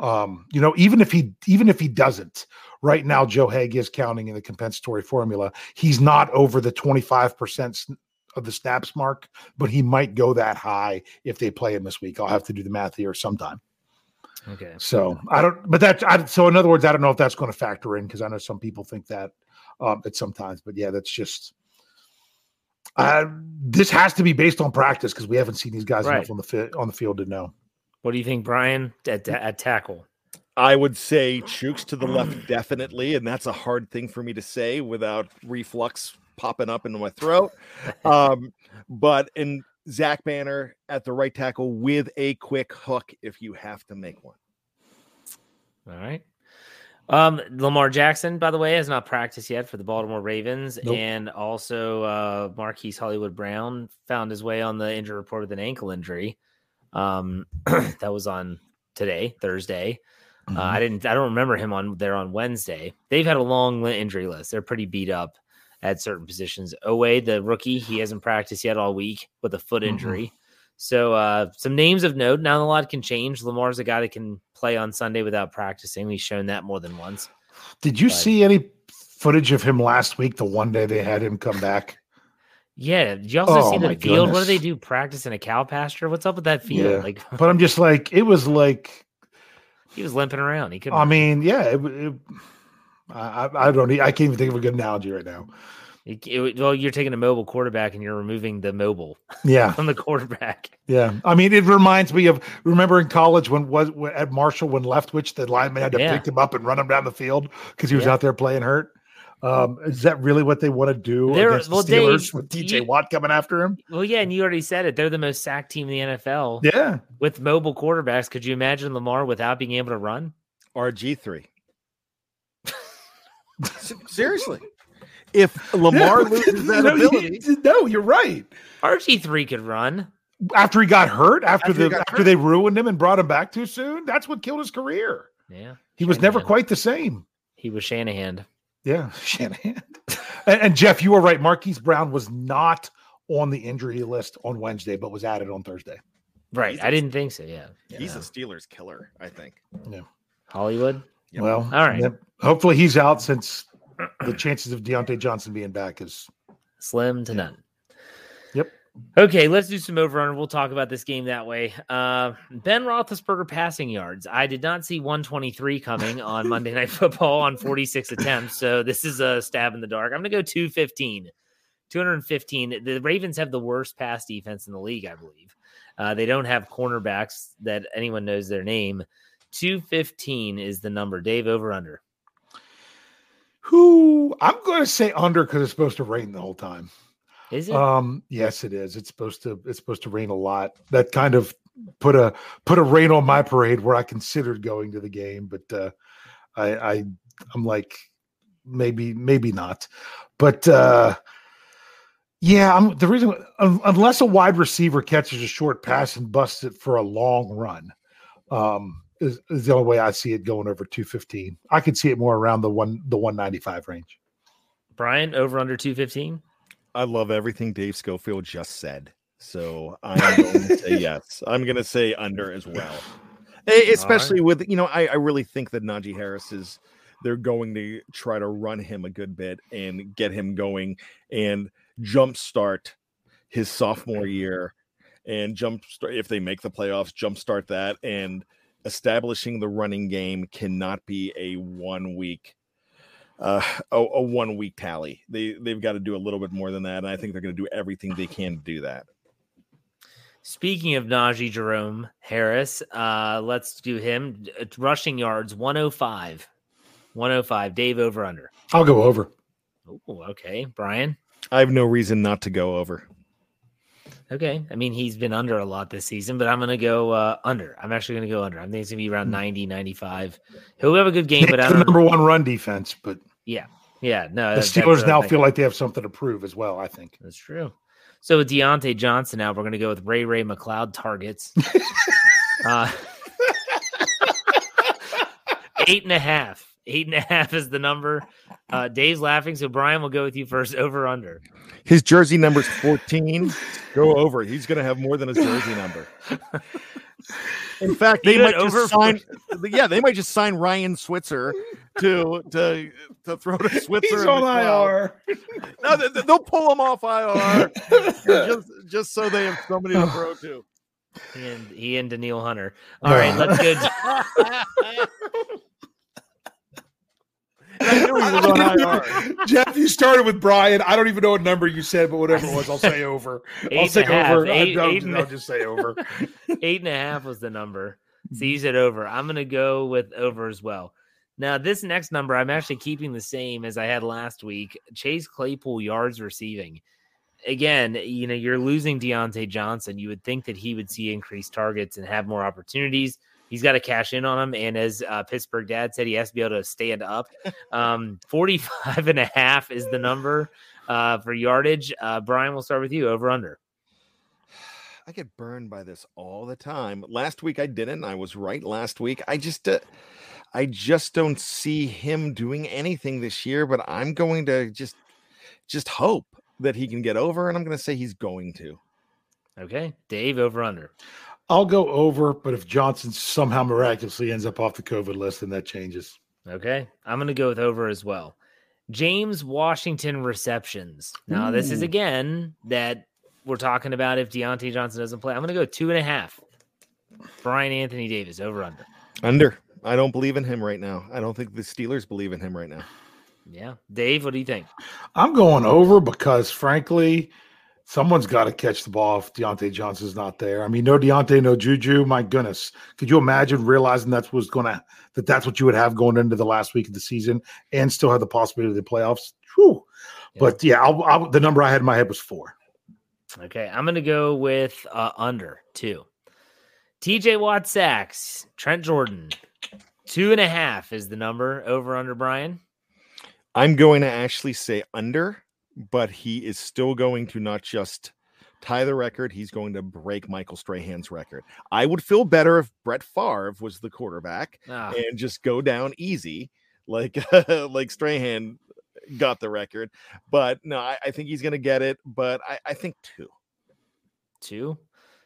um, you know, even if he even if he doesn't, right now Joe Haeg is counting in the compensatory formula. He's not over the 25% of the snaps mark, but he might go that high if they play him this week. I'll have to do the math here sometime. Okay. So I don't, but that, I, so in other words, I don't know if that's going to factor in because I know some people think that um, at sometimes, but yeah, that's just, uh, this has to be based on practice because we haven't seen these guys Right. enough on the fi- on the field to know. What do you think, Bryan, at, at tackle? I would say Chuks to the left, definitely, and that's a hard thing for me to say without reflux popping up into my throat. Um, but in Zach Banner at the right tackle with a quick hook if you have to make one. All right. Um, Lamar Jackson, by the way, has not practiced yet for the Baltimore Ravens, Nope. and also uh, Marquise Hollywood Brown found his way on the injury report with an ankle injury. Um, that was on today, Thursday. Uh, I didn't. I don't remember him on there on Wednesday. They've had a long injury list. They're pretty beat up at certain positions. Oweh, the rookie, he hasn't practiced yet all week with a foot Mhm. injury. So uh, some names of note. Now a lot can change. Lamar's a guy that can play on Sunday without practicing. He's shown that more than once. Did you But- see any footage of him last week? The one day they had him come back. Yeah. Did you also Oh, see the field? What do they do? Practice in a cow pasture? What's up with that field? Yeah. Like But I'm just like, it was like, he was limping around. He couldn't. I mean, yeah, it, it, I, I don't, I can't even think of a good analogy right now. It- it- well, you're taking a mobile quarterback and you're removing the mobile Yeah, from the quarterback. yeah. I mean, it reminds me of remember in college when was at Marshall when Leftwich the lineman had to Yeah. pick him up and run him down the field because he was Yeah. out there playing hurt. Um, is that really what they want to do There- against the well, Steelers Dave, with DJ you- Watt coming after him? Well, yeah, and you already said it. They're the most sacked team in the NFL Yeah, with mobile quarterbacks. Could you imagine Lamar without being able to run? RG3. Seriously. If Lamar Yeah, loses that no, you- ability, no, you're right. RG three could run. After he got hurt, after, After the after hurt. they ruined him and brought him back too soon, that's what killed his career. Yeah, He was never quite the same. He was Shanahan. Yeah, Shanahan. and, and Jeff, you were right. Marquise Brown was not on the injury list on Wednesday, but was added on Thursday. Right. He's I a- didn't think so. Yeah. he's a Steelers killer, I think. Yeah. Hollywood. Yep. Well, All right. yep. hopefully he's out since the chances of Diontae Johnson being back is Slim to none. Okay, let's do some over under. We'll talk about this game that way. Uh, ben Roethlisberger passing yards. I did not see 123 coming on Monday Night Football on 46 attempts, so this is a stab in the dark. I'm going to go 215. 215. The Ravens have the worst pass defense in the league, I believe. Uh, they don't have cornerbacks that anyone knows their name. 215 is the number. Dave, over under. who I'm going to say under because it's supposed to rain the whole time. Is it? Um, yes, it is. It's supposed to. It's supposed to rain a lot. That kind of put a put a rain on my parade where I considered going to the game, but uh, I, I I'm like maybe maybe not. But uh, yeah, I'm the reason un- unless a wide receiver catches a short pass and busts it for a long run. Um, is, is the only way I see it going over 215. I could see it more around the one the 195 range. Bryan, over under 215? I love everything Dave Schofield just said. So I'm going to say yes. I'm going to say under as well. Especially with, you know, I, I really think that Najee Harris is they're going to try to run him a good bit and get him going and jumpstart his sophomore year and jump if they make the playoffs, jumpstart that and establishing the running game cannot be a one week uh, a, a one week tally. They they've got to do a little bit more than that, and I think they're going to do everything they can to do that. Speaking of Najee Jerome Harris, uh, let's do him. Rushing yards 105. 105. Dave over under. I'll go over. Oh, okay. Bryan. I have no reason not to go over. Okay. I mean, he's been under a lot this season, but I'm going to go uh, under. I'm actually going to go under. I think it's going to be around 90, 95. He'll have a good game, but I the don't number one run defense. But yeah, yeah, no. the Steelers now feel like they have something to prove as well. I think. That's true. So with Diontae Johnson now, we're going to go with Ray Ray McCloud targets. uh, eight and a half. Eight and a half is the number. Uh, Dave's laughing, so Bryan will go with you first. Over under. His jersey number's 14. Go over. He's going to have more than his jersey number. In fact, they Even might over just sign. Yeah, they might just sign Ryan Switzer to to to throw to Switzer. He's on McCloud. IR. No, they, they- they'll pull him off IR just just so they have somebody to throw to. He and he and Daniil Hunter. All right, let's go. I knew he was on IR. Jeff, you started with Bryan. I don't even know what number you said, but whatever it was, I'll say over. I'll say and a half. over. Eight- I'll, eight and I'll just say over. Eight and a half was the number. So you mm-hmm. said over. I'm going to go with over as well. Now, this next number, I'm actually keeping the same as I had last week. Chase Claypool yards receiving. Again, you know, you're losing Diontae Johnson. You would think that he would see increased targets and have more opportunities. He's got to cash in on him. And as uh, Pittsburgh dad said, he has to be able to stand up. Um, 45 and a half is the number uh, for yardage. Uh, Bryan, we'll start with you. Over under. I get burned by this all the time. Last week I didn't. I was right last week. I just uh, I just don't see him doing anything this year, but I'm going to just just hope that he can get over and I'm going to say he's going to. Okay. Dave, over under. I'll go over, but if Johnson somehow miraculously ends up off the COVID list, then that changes. Okay. I'm going to go with over as well. James Washington receptions. Now, this is again that we're talking about if Diontae Johnson doesn't play. I'm going to go two and a half. Bryan Anthony Davis, over under. Under. I don't believe in him right now. I don't think the Steelers believe in him right now. Yeah. Dave, what do you think? I'm going over because, frankly, someone's got to catch the ball if Diontae Johnson's not there. I mean, no Diontae, no Juju. My goodness, could you imagine realizing that's what's going to that that's what you would have going into the last week of the season and still have the possibility of the playoffs? Whew. Yeah. But yeah, I'll, I'll, the number I had in my head was four. Okay. I'm going to go with uh, under two. TJ Watt sacks. Trent Jordan. Two and a half is the number. Over under Bryan. I'm going to actually say under, but he is still going to not just tie the record, he's going to break Michael Strahan's record. I would feel better if Brett Favre was the quarterback Ah, and just go down easy like like Strahan got the record. But no, I, I think he's gonna get it, but I, I think two. two.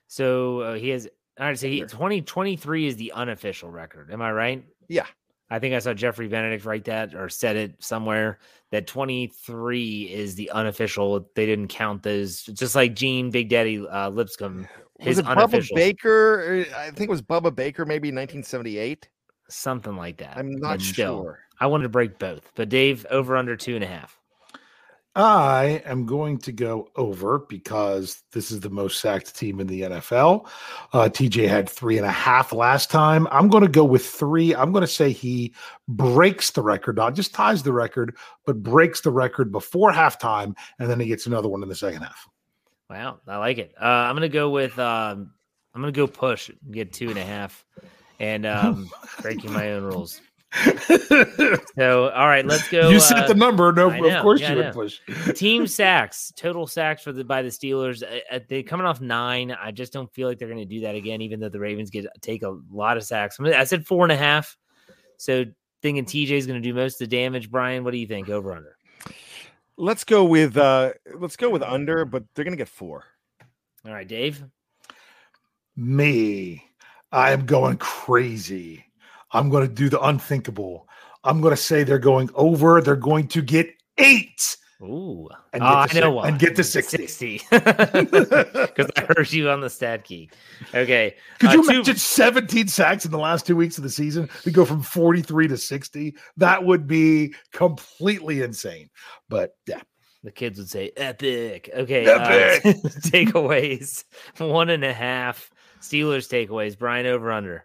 So uh, he has. All right. So he, Under. 2023 is the unofficial record. Am I right? Yeah. I think I saw Geoffrey Benedict write that or said it somewhere that 23 is the unofficial. They didn't count those. Just like Gene Big Daddy uh, Lipscomb, his was it Bubba Baker? Uh, I think it was Bubba Baker, maybe 1978. something like that. I'm But not still, sure. I wanted to break both, but Dave over under two and a half. I am going to go over because this is the most sacked team in the NFL. Uh, TJ had three and a half last time. I'm going to go with three. I'm going to say he breaks the record, not just ties the record, but breaks the record before halftime, and then he gets another one in the second half. Wow, I like it. Uh, I'm gonna go with um, I'm gonna go push, get two and a half, and um, breaking my own rules. So, all right, let's go. you uh, set the number. No, know, of course yeah, you would push. team sacks, total sacks for the by the Steelers. Uh, uh, they coming off nine. I just don't feel like they're going to do that again. Even though the Ravens get take a lot of sacks. I, mean, I said four and a half. So thinking TJ is going to do most of the damage. Bryan, what do you think? Over under. Let's go with uh let's go with under, but they're gonna get four. All right, Dave. Me, I am going crazy. I'm going to do the unthinkable. I'm going to say they're going over. They're going to get eight. Ooh, And oh, get I to know and get to 60. 60. Because I heard you on the stat key. Okay. Could uh, you two- imagine 17 sacks in the last two weeks of the season? We go from 43 to 60. That would be completely insane. But yeah, The kids would say epic. Okay. Epic. Uh, takeaways one and a half. Steelers takeaways. Bryan over under.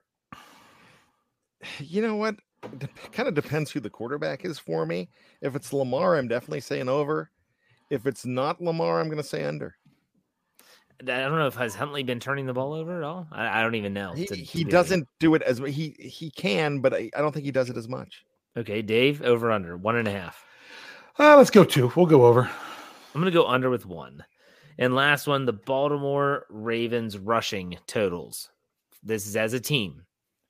You know what? It kind of depends who the quarterback is for me. If it's Lamar, I'm definitely saying over. If it's not Lamar, I'm going to say under. I don't know if has Huntley been turning the ball over at all. I, I don't even know. He, to- he to doesn't do it as he he can, but I, I don't think he does it as much. Okay, Dave over under one and a half. uh, let's go two. We'll go over. I'm gonna go under with one. And last one, the Baltimore Ravens rushing totals. This is as a team.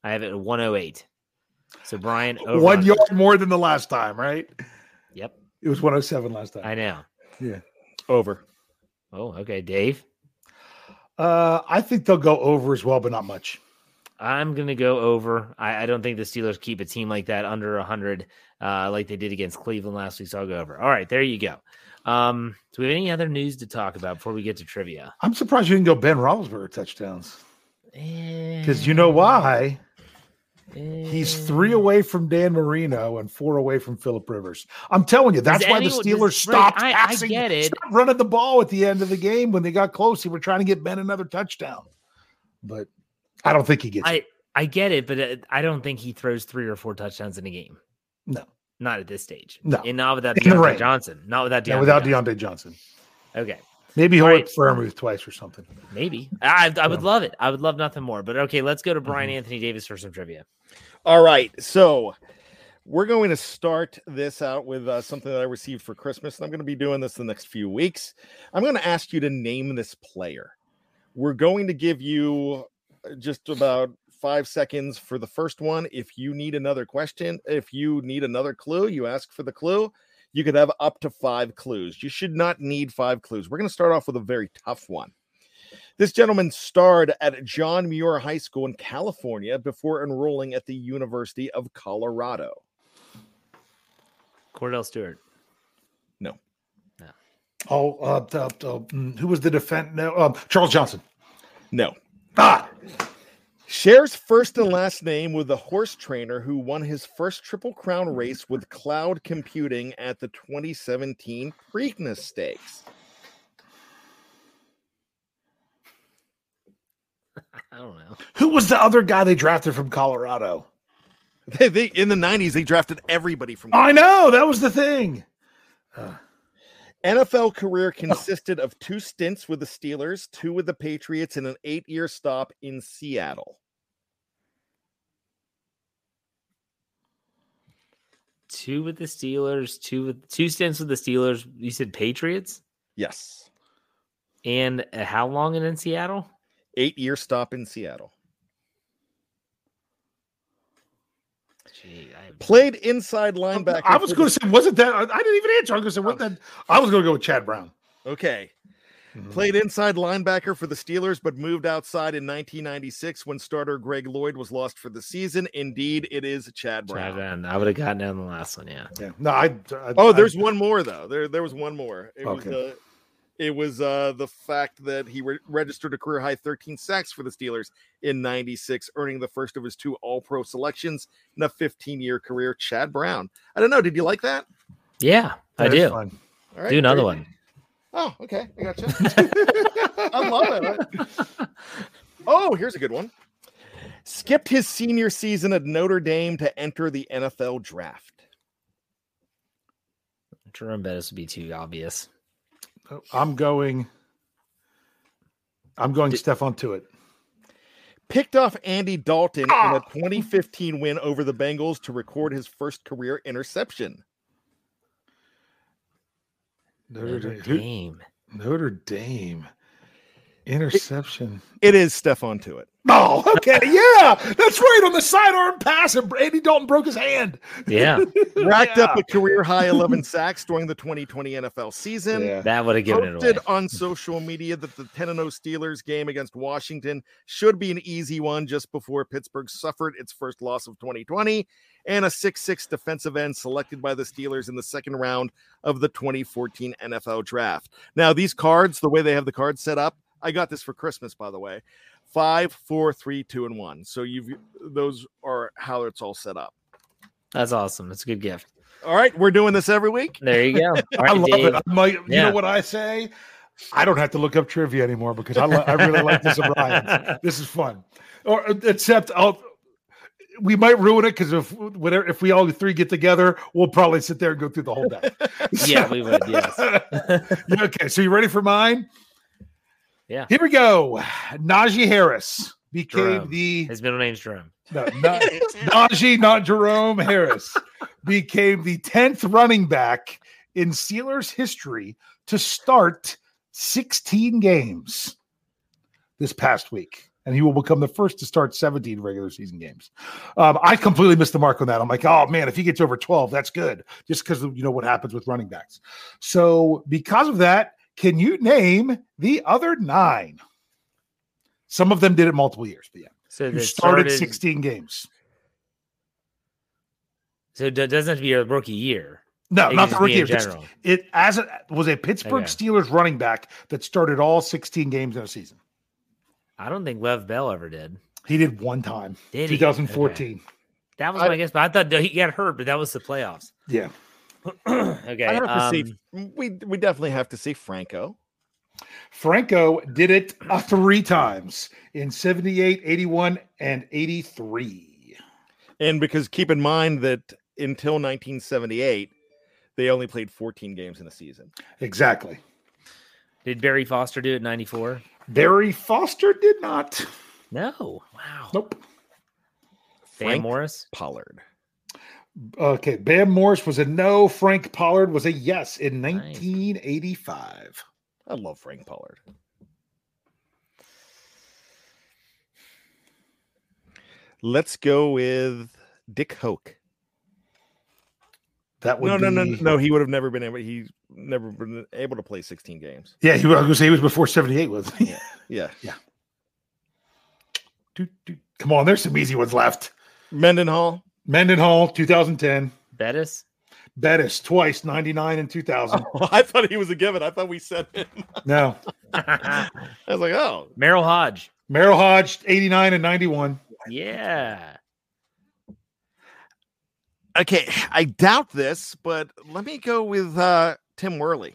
I have it at 108. So Bryan over One under. yard more than the last time, right? Yep, It was 107 last time. I know. Yeah. Over. Oh, okay, Dave. Uh, I think they'll go over as well, but not much. I'm gonna go over. I, I don't think the Steelers keep a team like that under 100, uh, like they did against Cleveland last week. So I'll go over. All right, there you go. Um, do we have any other news to talk about before we get to trivia? I'm surprised you didn't go Ben Roethlisberger touchdowns because Because you know why? He's three away from Dan Marino and four away from Philip Rivers. I'm telling you, that's why the Steelers does- right, stopped I- I get it. stopped running the ball at the end of the game when they got close. They were trying to get Ben another touchdown, but I don't think he gets. it. I I get it, but uh, I don't think he throws three or four touchdowns in a game. No. not at this stage. No. and not without In Diontae. Johnson. Not without Diontae. Yeah, without Johnson. Diontae Johnson, Okay, maybe he'll All hit right. Freiermuth twice or something. maybe. I I would love it. I would love nothing more. But okay, let's go to Mm-hmm. Bryan Anthony Davis for some trivia. All right, so we're going to start this out with uh, something that I received for Christmas, and I'm going to be doing this the next few weeks. I'm going to ask you to name this player. We're going to give you uh, just about five seconds for the first one. If you need another question, if you need another clue, you ask for the clue. You could have up to five clues. You should not need five clues. We're going to start off with a very tough one. This gentleman starred at John Muir High School in California before enrolling at the University of Colorado. Kordell Stewart. No. No. Oh, uh, the- the- mm, who was the defense? No, um, Charles Johnson. No. Ah, Shares first and last name with the horse trainer who won his first Triple Crown race with cloud computing at the 2017 Preakness Stakes. I don't know. who was the other guy they drafted from Colorado? They, they, in the 90s, they drafted everybody from I know that was the thing. NFL career consisted of two stints with the Steelers, two with the Patriots, and an eight-year stop in Seattle. Two with the Steelers. Two with two stints with the Steelers. You said Patriots, Yes. and uh, how long in Seattle? Eight-year stop in Seattle. Gee, I Played inside linebacker. I was going to say, wasn't that? I didn't even answer. I was going to say, what that? I was going to go with Chad Brown. Okay. Mhm. Played inside linebacker for the Steelers, but moved outside in 1996 when starter Greg Lloyd was lost for the season. Indeed, it is Chad Brown. Chad Brown. I would have gotten down the last one. Yeah. Yeah. No, I. I Oh, I- there's one more though. There, there was one more. It was, Okay. uh, it was uh, the fact that he re- registered a career high 13 sacks for the Steelers in '96, earning the first of his two All-Pro selections in a 15-year career. Chad Brown. I don't know. Did you like that? Yeah, I do. fun. All right, Do another very- one. Oh, okay. I gotcha. I love it. Oh, here's a good one. Skipped his senior season at Notre Dame to enter the NFL draft. Jerome Bettis would be too obvious. I'm going. I'm going Did- Stephon it. Picked off Andy Dalton in Ah! a 2015 win over the Bengals to record his first career interception. Notre, Notre Dame. Dame. Notre Dame. Interception. It is Stephon Tuitt. Oh, okay. Yeah, that's right. On the sidearm pass, and Andy Dalton broke his hand. Yeah, Racked up a career high 11 sacks during the 2020 NFL season. Yeah. that would have given it away. Posted on social media that the 10 0 Steelers game against Washington should be an easy one just before Pittsburgh suffered its first loss of 2020 and a 6 6 defensive end selected by the Steelers in the second round of the 2014 NFL draft. Now, these cards, the way they have the cards set up, I got this for Christmas, by the way. Five, four, three, two, and one. So you've those are how it's all set up. That's awesome. That's a good gift. All right, we're doing this every week. There you go. All I love Dave. it. I'm like, you know what I say? I don't have to look up trivia anymore because I, lo- I really like this O'Brien. This is fun. Or uh, except I'll we might ruin it because if whatever if we all three get together, we'll probably sit there and go through the whole day. Yeah, we would, yes. Yeah, okay, so you ready for mine? Yeah. Here we go. Najee Harris became Jerome. the His middle name's Jerome. no, not, Najee, not Jerome Harris, became the 10th running back in Steelers history to start 16 games this past week. And he will become the first to start 17 regular season games. Um, I completely missed the mark on that. I'm like, oh man, if he gets over 12, that's good. Just because you know what happens with running backs. So because of that, can you name the other nine? Some of them did it multiple years, but yeah So who that started 16 games. So it doesn't have to be a rookie year. No, It not the rookie. year. It's- general. It as it was a Pittsburgh Okay. Steelers running back that started all 16 games in a season. I don't think Le'Veon Bell ever did. He did one time, Did he? 2014. That was I- my guess, but I thought he got hurt, but that was the playoffs. Yeah. okay. I have to um, see. We we definitely have to see Franco. Franco did it uh, three times in 78, 81, and 83. And because keep in mind that until 1978, they only played 14 games in a season. Exactly. Did Barry Foster do it in 94? Barry Foster did not. No. Wow. Nope. Bam Frank Morris? Pollard. Okay. Bam Morris was a no. Frank Pollard was a yes in Nice. 1985. I love Frank Pollard. Let's go with Dick Hoak. That would No, no, no, be- no. He would have never been able. He's never been able to play 16 games. Yeah, he was, I was gonna say he was before 78, was yeah, Yeah. Doot, doot. Come on, there's some easy ones left. Mendenhall. Mendenhall, 2010. Bettis? Bettis, twice, 99 and 2000. I thought he was a given. I thought we said him. No. I was like, oh, Merril Hoge. Merril Hoge, 89 and 91. Yeah. okay. I doubt this, but let me go with uh, Tim Worley.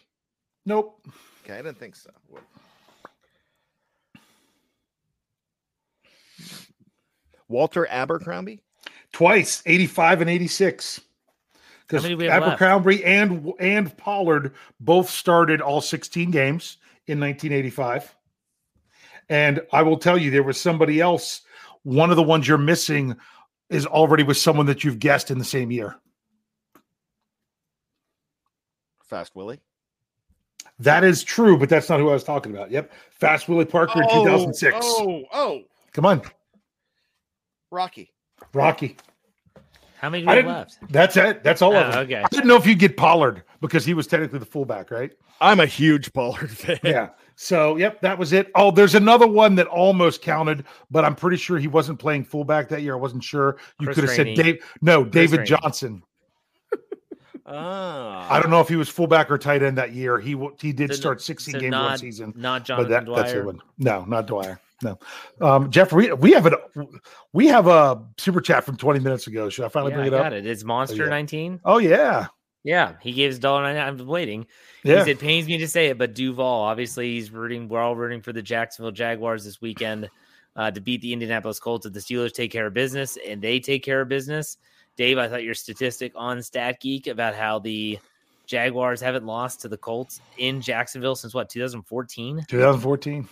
Nope. Okay, I didn't think so. Walter Abercrombie. Twice, 85 and 86. Because many left? Abercrombie and and Pollard both started all 16 games in 1985. And I will tell you, there was somebody else. One of the ones you're missing is already with someone that you've guessed in the same year. Fast Willie. That is true, but that's not who I was talking about. Yep. Fast Willie Parker in 2006. Oh, oh, Come on, Rocky. Rocky. How many do I we have left? that's it. That's all of Oh, them. okay. I didn't know if you'd get Pollard because he was technically the fullback, right? I'm a huge Pollard fan. Yeah. So, yep, that was it. Oh, there's another one that almost counted, but I'm pretty sure he wasn't playing fullback that year. I wasn't sure. You Chris could have said Dave. No, David Rainey. Johnson. Ah. I don't know if he was fullback or tight end that year. He he did So- start 16 so games not, one season. Not But Jonathan that, that's the one. No, not Dwyer. No. Um, Jeff, we, we have a we have a super chat from 20 minutes ago. Should I finally Yeah, bring I it got up? it. It's Monster yeah. 19. Oh yeah. Yeah, he gave his dollar. I'm waiting. Yeah. said, It pains me to say it, but Duval, obviously, he's rooting. We're all rooting for the Jacksonville Jaguars this weekend uh, to beat the Indianapolis Colts. If the Steelers take care of business and they take care of business, Dave, I thought your statistic on Stat Geek about how the Jaguars haven't lost to the Colts in Jacksonville since what 2014. 2014.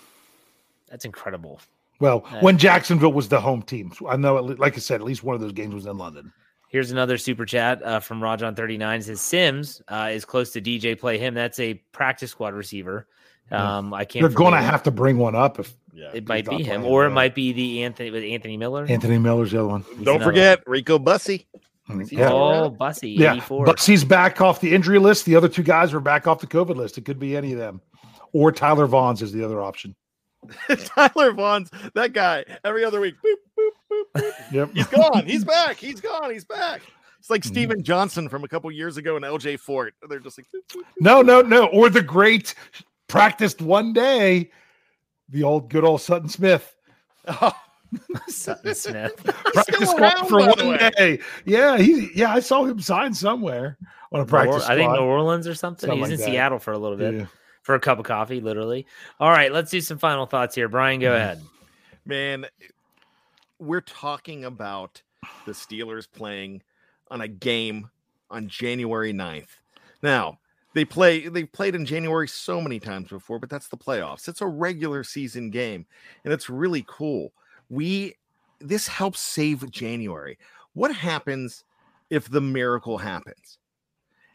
That's incredible. Well, Uh, when Jacksonville was the home team. I know, at like I said, at least one of those games was in London. Here's another super chat uh, from Rajon39. Says Sims uh, is close to DJ Play him. That's a practice squad receiver. Um, I can't. They're going to have to bring one up if Yeah. It might be him, playing, or it yeah. might be the Anthony with Anthony Miller. Anthony Miller's the other one. He's Don't another forget Rico Bussey. Yeah. Oh, Bussy, Yeah, 84. Bussey's back off the injury list. The other two guys were back off the COVID list. It could be any of them, or Tyler Vaughns is the other option. Tyler Vaughns that guy every other week. Boop, boop, boop, boop. Yep. He's gone. He's back. He's gone. He's back. It's like Mhm. Steven Johnson from a couple years ago in LJ Fort. They're just like, boop, boop, boop. No, no, no. Or the great practiced one day, the old good old Sutton Smith. Oh, Sutton Smith. Practice around, for one way. day. Yeah, he yeah, I saw him sign somewhere on a practice I think. New Orleans or something. Something He's like in that. Seattle for a little bit Yeah. For a cup of coffee, literally. All right, let's do some final thoughts here. Bryan, go ahead. man, we're talking about the Steelers playing on a game on January 9th. Now, they play they've played in January so many times before, but that's the playoffs. It's a regular season game, and it's really cool. We this helps save January. What happens if the miracle happens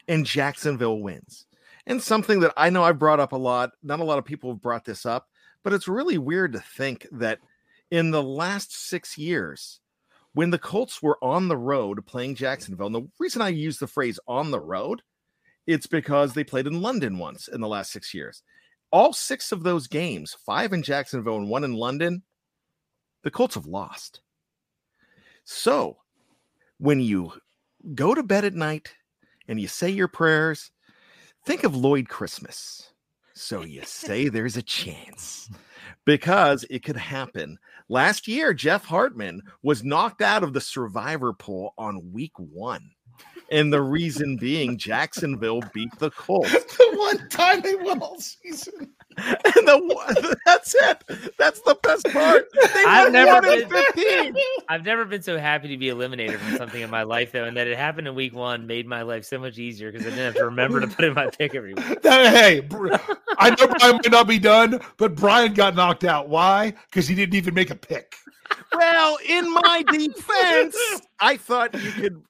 and Jacksonville wins? And something that I know I've brought up a lot, not a lot of people have brought this up, but it's really weird to think that in the last six years, when the Colts were on the road playing Jacksonville, and the reason I use the phrase on the road, it's because they played in London once in the last six years. All six of those games, five in Jacksonville and one in London, the Colts have lost. So when you go to bed at night and you say your prayers, think of Lloyd Christmas. So you say there's a chance because it could happen. Last year, Jeff Hartman was knocked out of the survivor pool on week one. And the reason being, Jacksonville beat the Colts. the one time they won all season. And the that's it. That's the best part. They I've never been- 15. I've never been so happy to be eliminated from something in my life, though, and that it happened in week one made my life so much easier because I didn't have to remember to put in my pick every week. That- hey, Br- I know Bryan might not be done, but Bryan got knocked out. Why? Because he didn't even make a pick. Well, in my defense, I thought you could.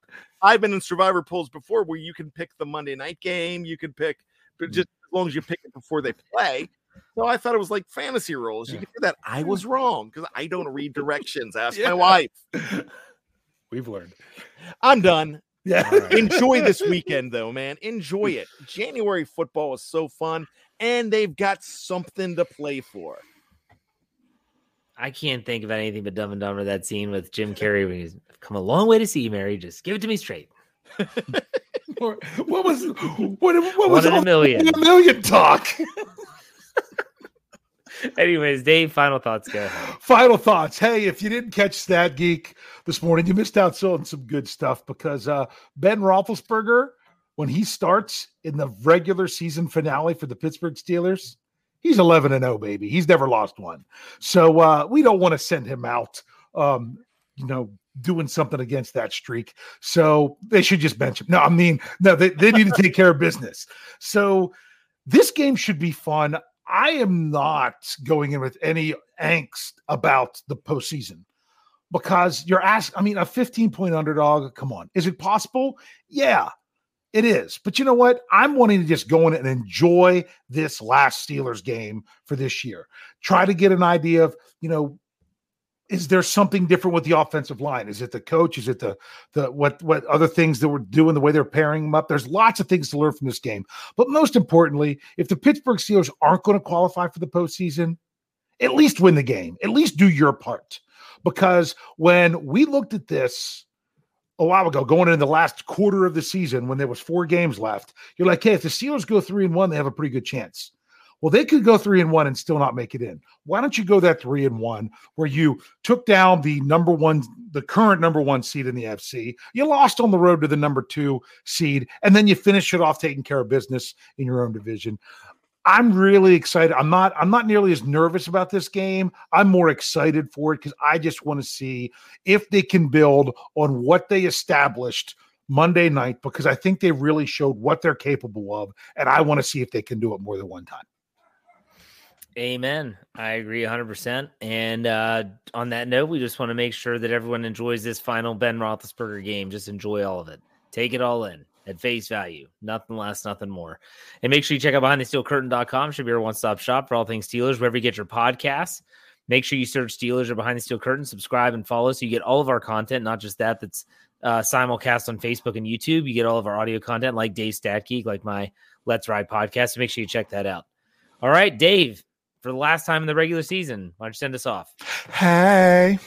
I've been in survivor pools before where you can pick the Monday night game. You can pick, but mm. just as long as you pick it before they play. So I thought it was like fantasy rules. You can do that. I was wrong because I don't read directions. Ask Yeah. my wife. We've learned. I'm done. Yeah. Enjoy this weekend, though, man. Enjoy it. January football is so fun, and they've got something to play for. I can't think of anything but Dumb and Dumber that scene with Jim Carrey when he's come a long way to see you, Mary. Just give it to me straight. what was what, what was a million. a million talk? Anyways, Dave, final thoughts. Go ahead. Final thoughts. Hey, if you didn't catch Stat Geek this morning, you missed out on some good stuff because uh, Ben Roethlisberger, when he starts in the regular season finale for the Pittsburgh Steelers, he's 11 and 0, baby. He's never lost one. So uh, we don't want to send him out, um, you know, doing something against that streak. So they should just bench him. No, I mean, no, they, they need to take care of business. So this game should be fun. I am not going in with any angst about the postseason because you're asked. I mean, a 15 point underdog. Come on, is it possible? Yeah, it is. But you know what? I'm wanting to just go in and enjoy this last Steelers game for this year. Try to get an idea of, you know, is there something different with the offensive line? Is it the coach? Is it the the what what other things that we're doing, the way they're pairing them up? There's lots of things to learn from this game. But most importantly, if the Pittsburgh Steelers aren't going to qualify for the postseason, at least win the game. At least do your part. Because when we looked at this a while ago, going into the last quarter of the season when there was four games left, you're like, hey, if the Steelers go three and one, they have a pretty good chance. Well, they could go three and one and still not make it in. Why don't you go that three and one where you took down the number one, the current number one seed in the AFC? You lost on the road to the number two seed, and then you finish it off taking care of business in your own division. I'm really excited. I'm not I'm not nearly as nervous about this game. I'm more excited for it because I just want to see if they can build on what they established Monday night because I think they really showed what they're capable of, and I want to see if they can do it more than one time. Amen. I agree 100%. And uh, on that note, we just want to make sure that everyone enjoys this final Ben Roethlisberger game. Just enjoy all of it. Take it all in. At face value. Nothing less, nothing more. And make sure you check out behindthesteelcurtain.com. Should be your one stop shop for all things Steelers, wherever you get your podcasts. Make sure you search Steelers or Behind the Steel Curtain, subscribe and follow so you get all of our content, not just that that's uh, simulcast on Facebook and YouTube. You get all of our audio content like Dave Statgeek, like my Let's Ride podcast. So make sure you check that out. All right, Dave, for the last time in the regular season, why don't you send us off? Hey.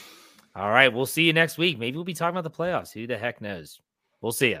All right, we'll see you next week. Maybe we'll be talking about the playoffs. Who the heck knows? We'll see you.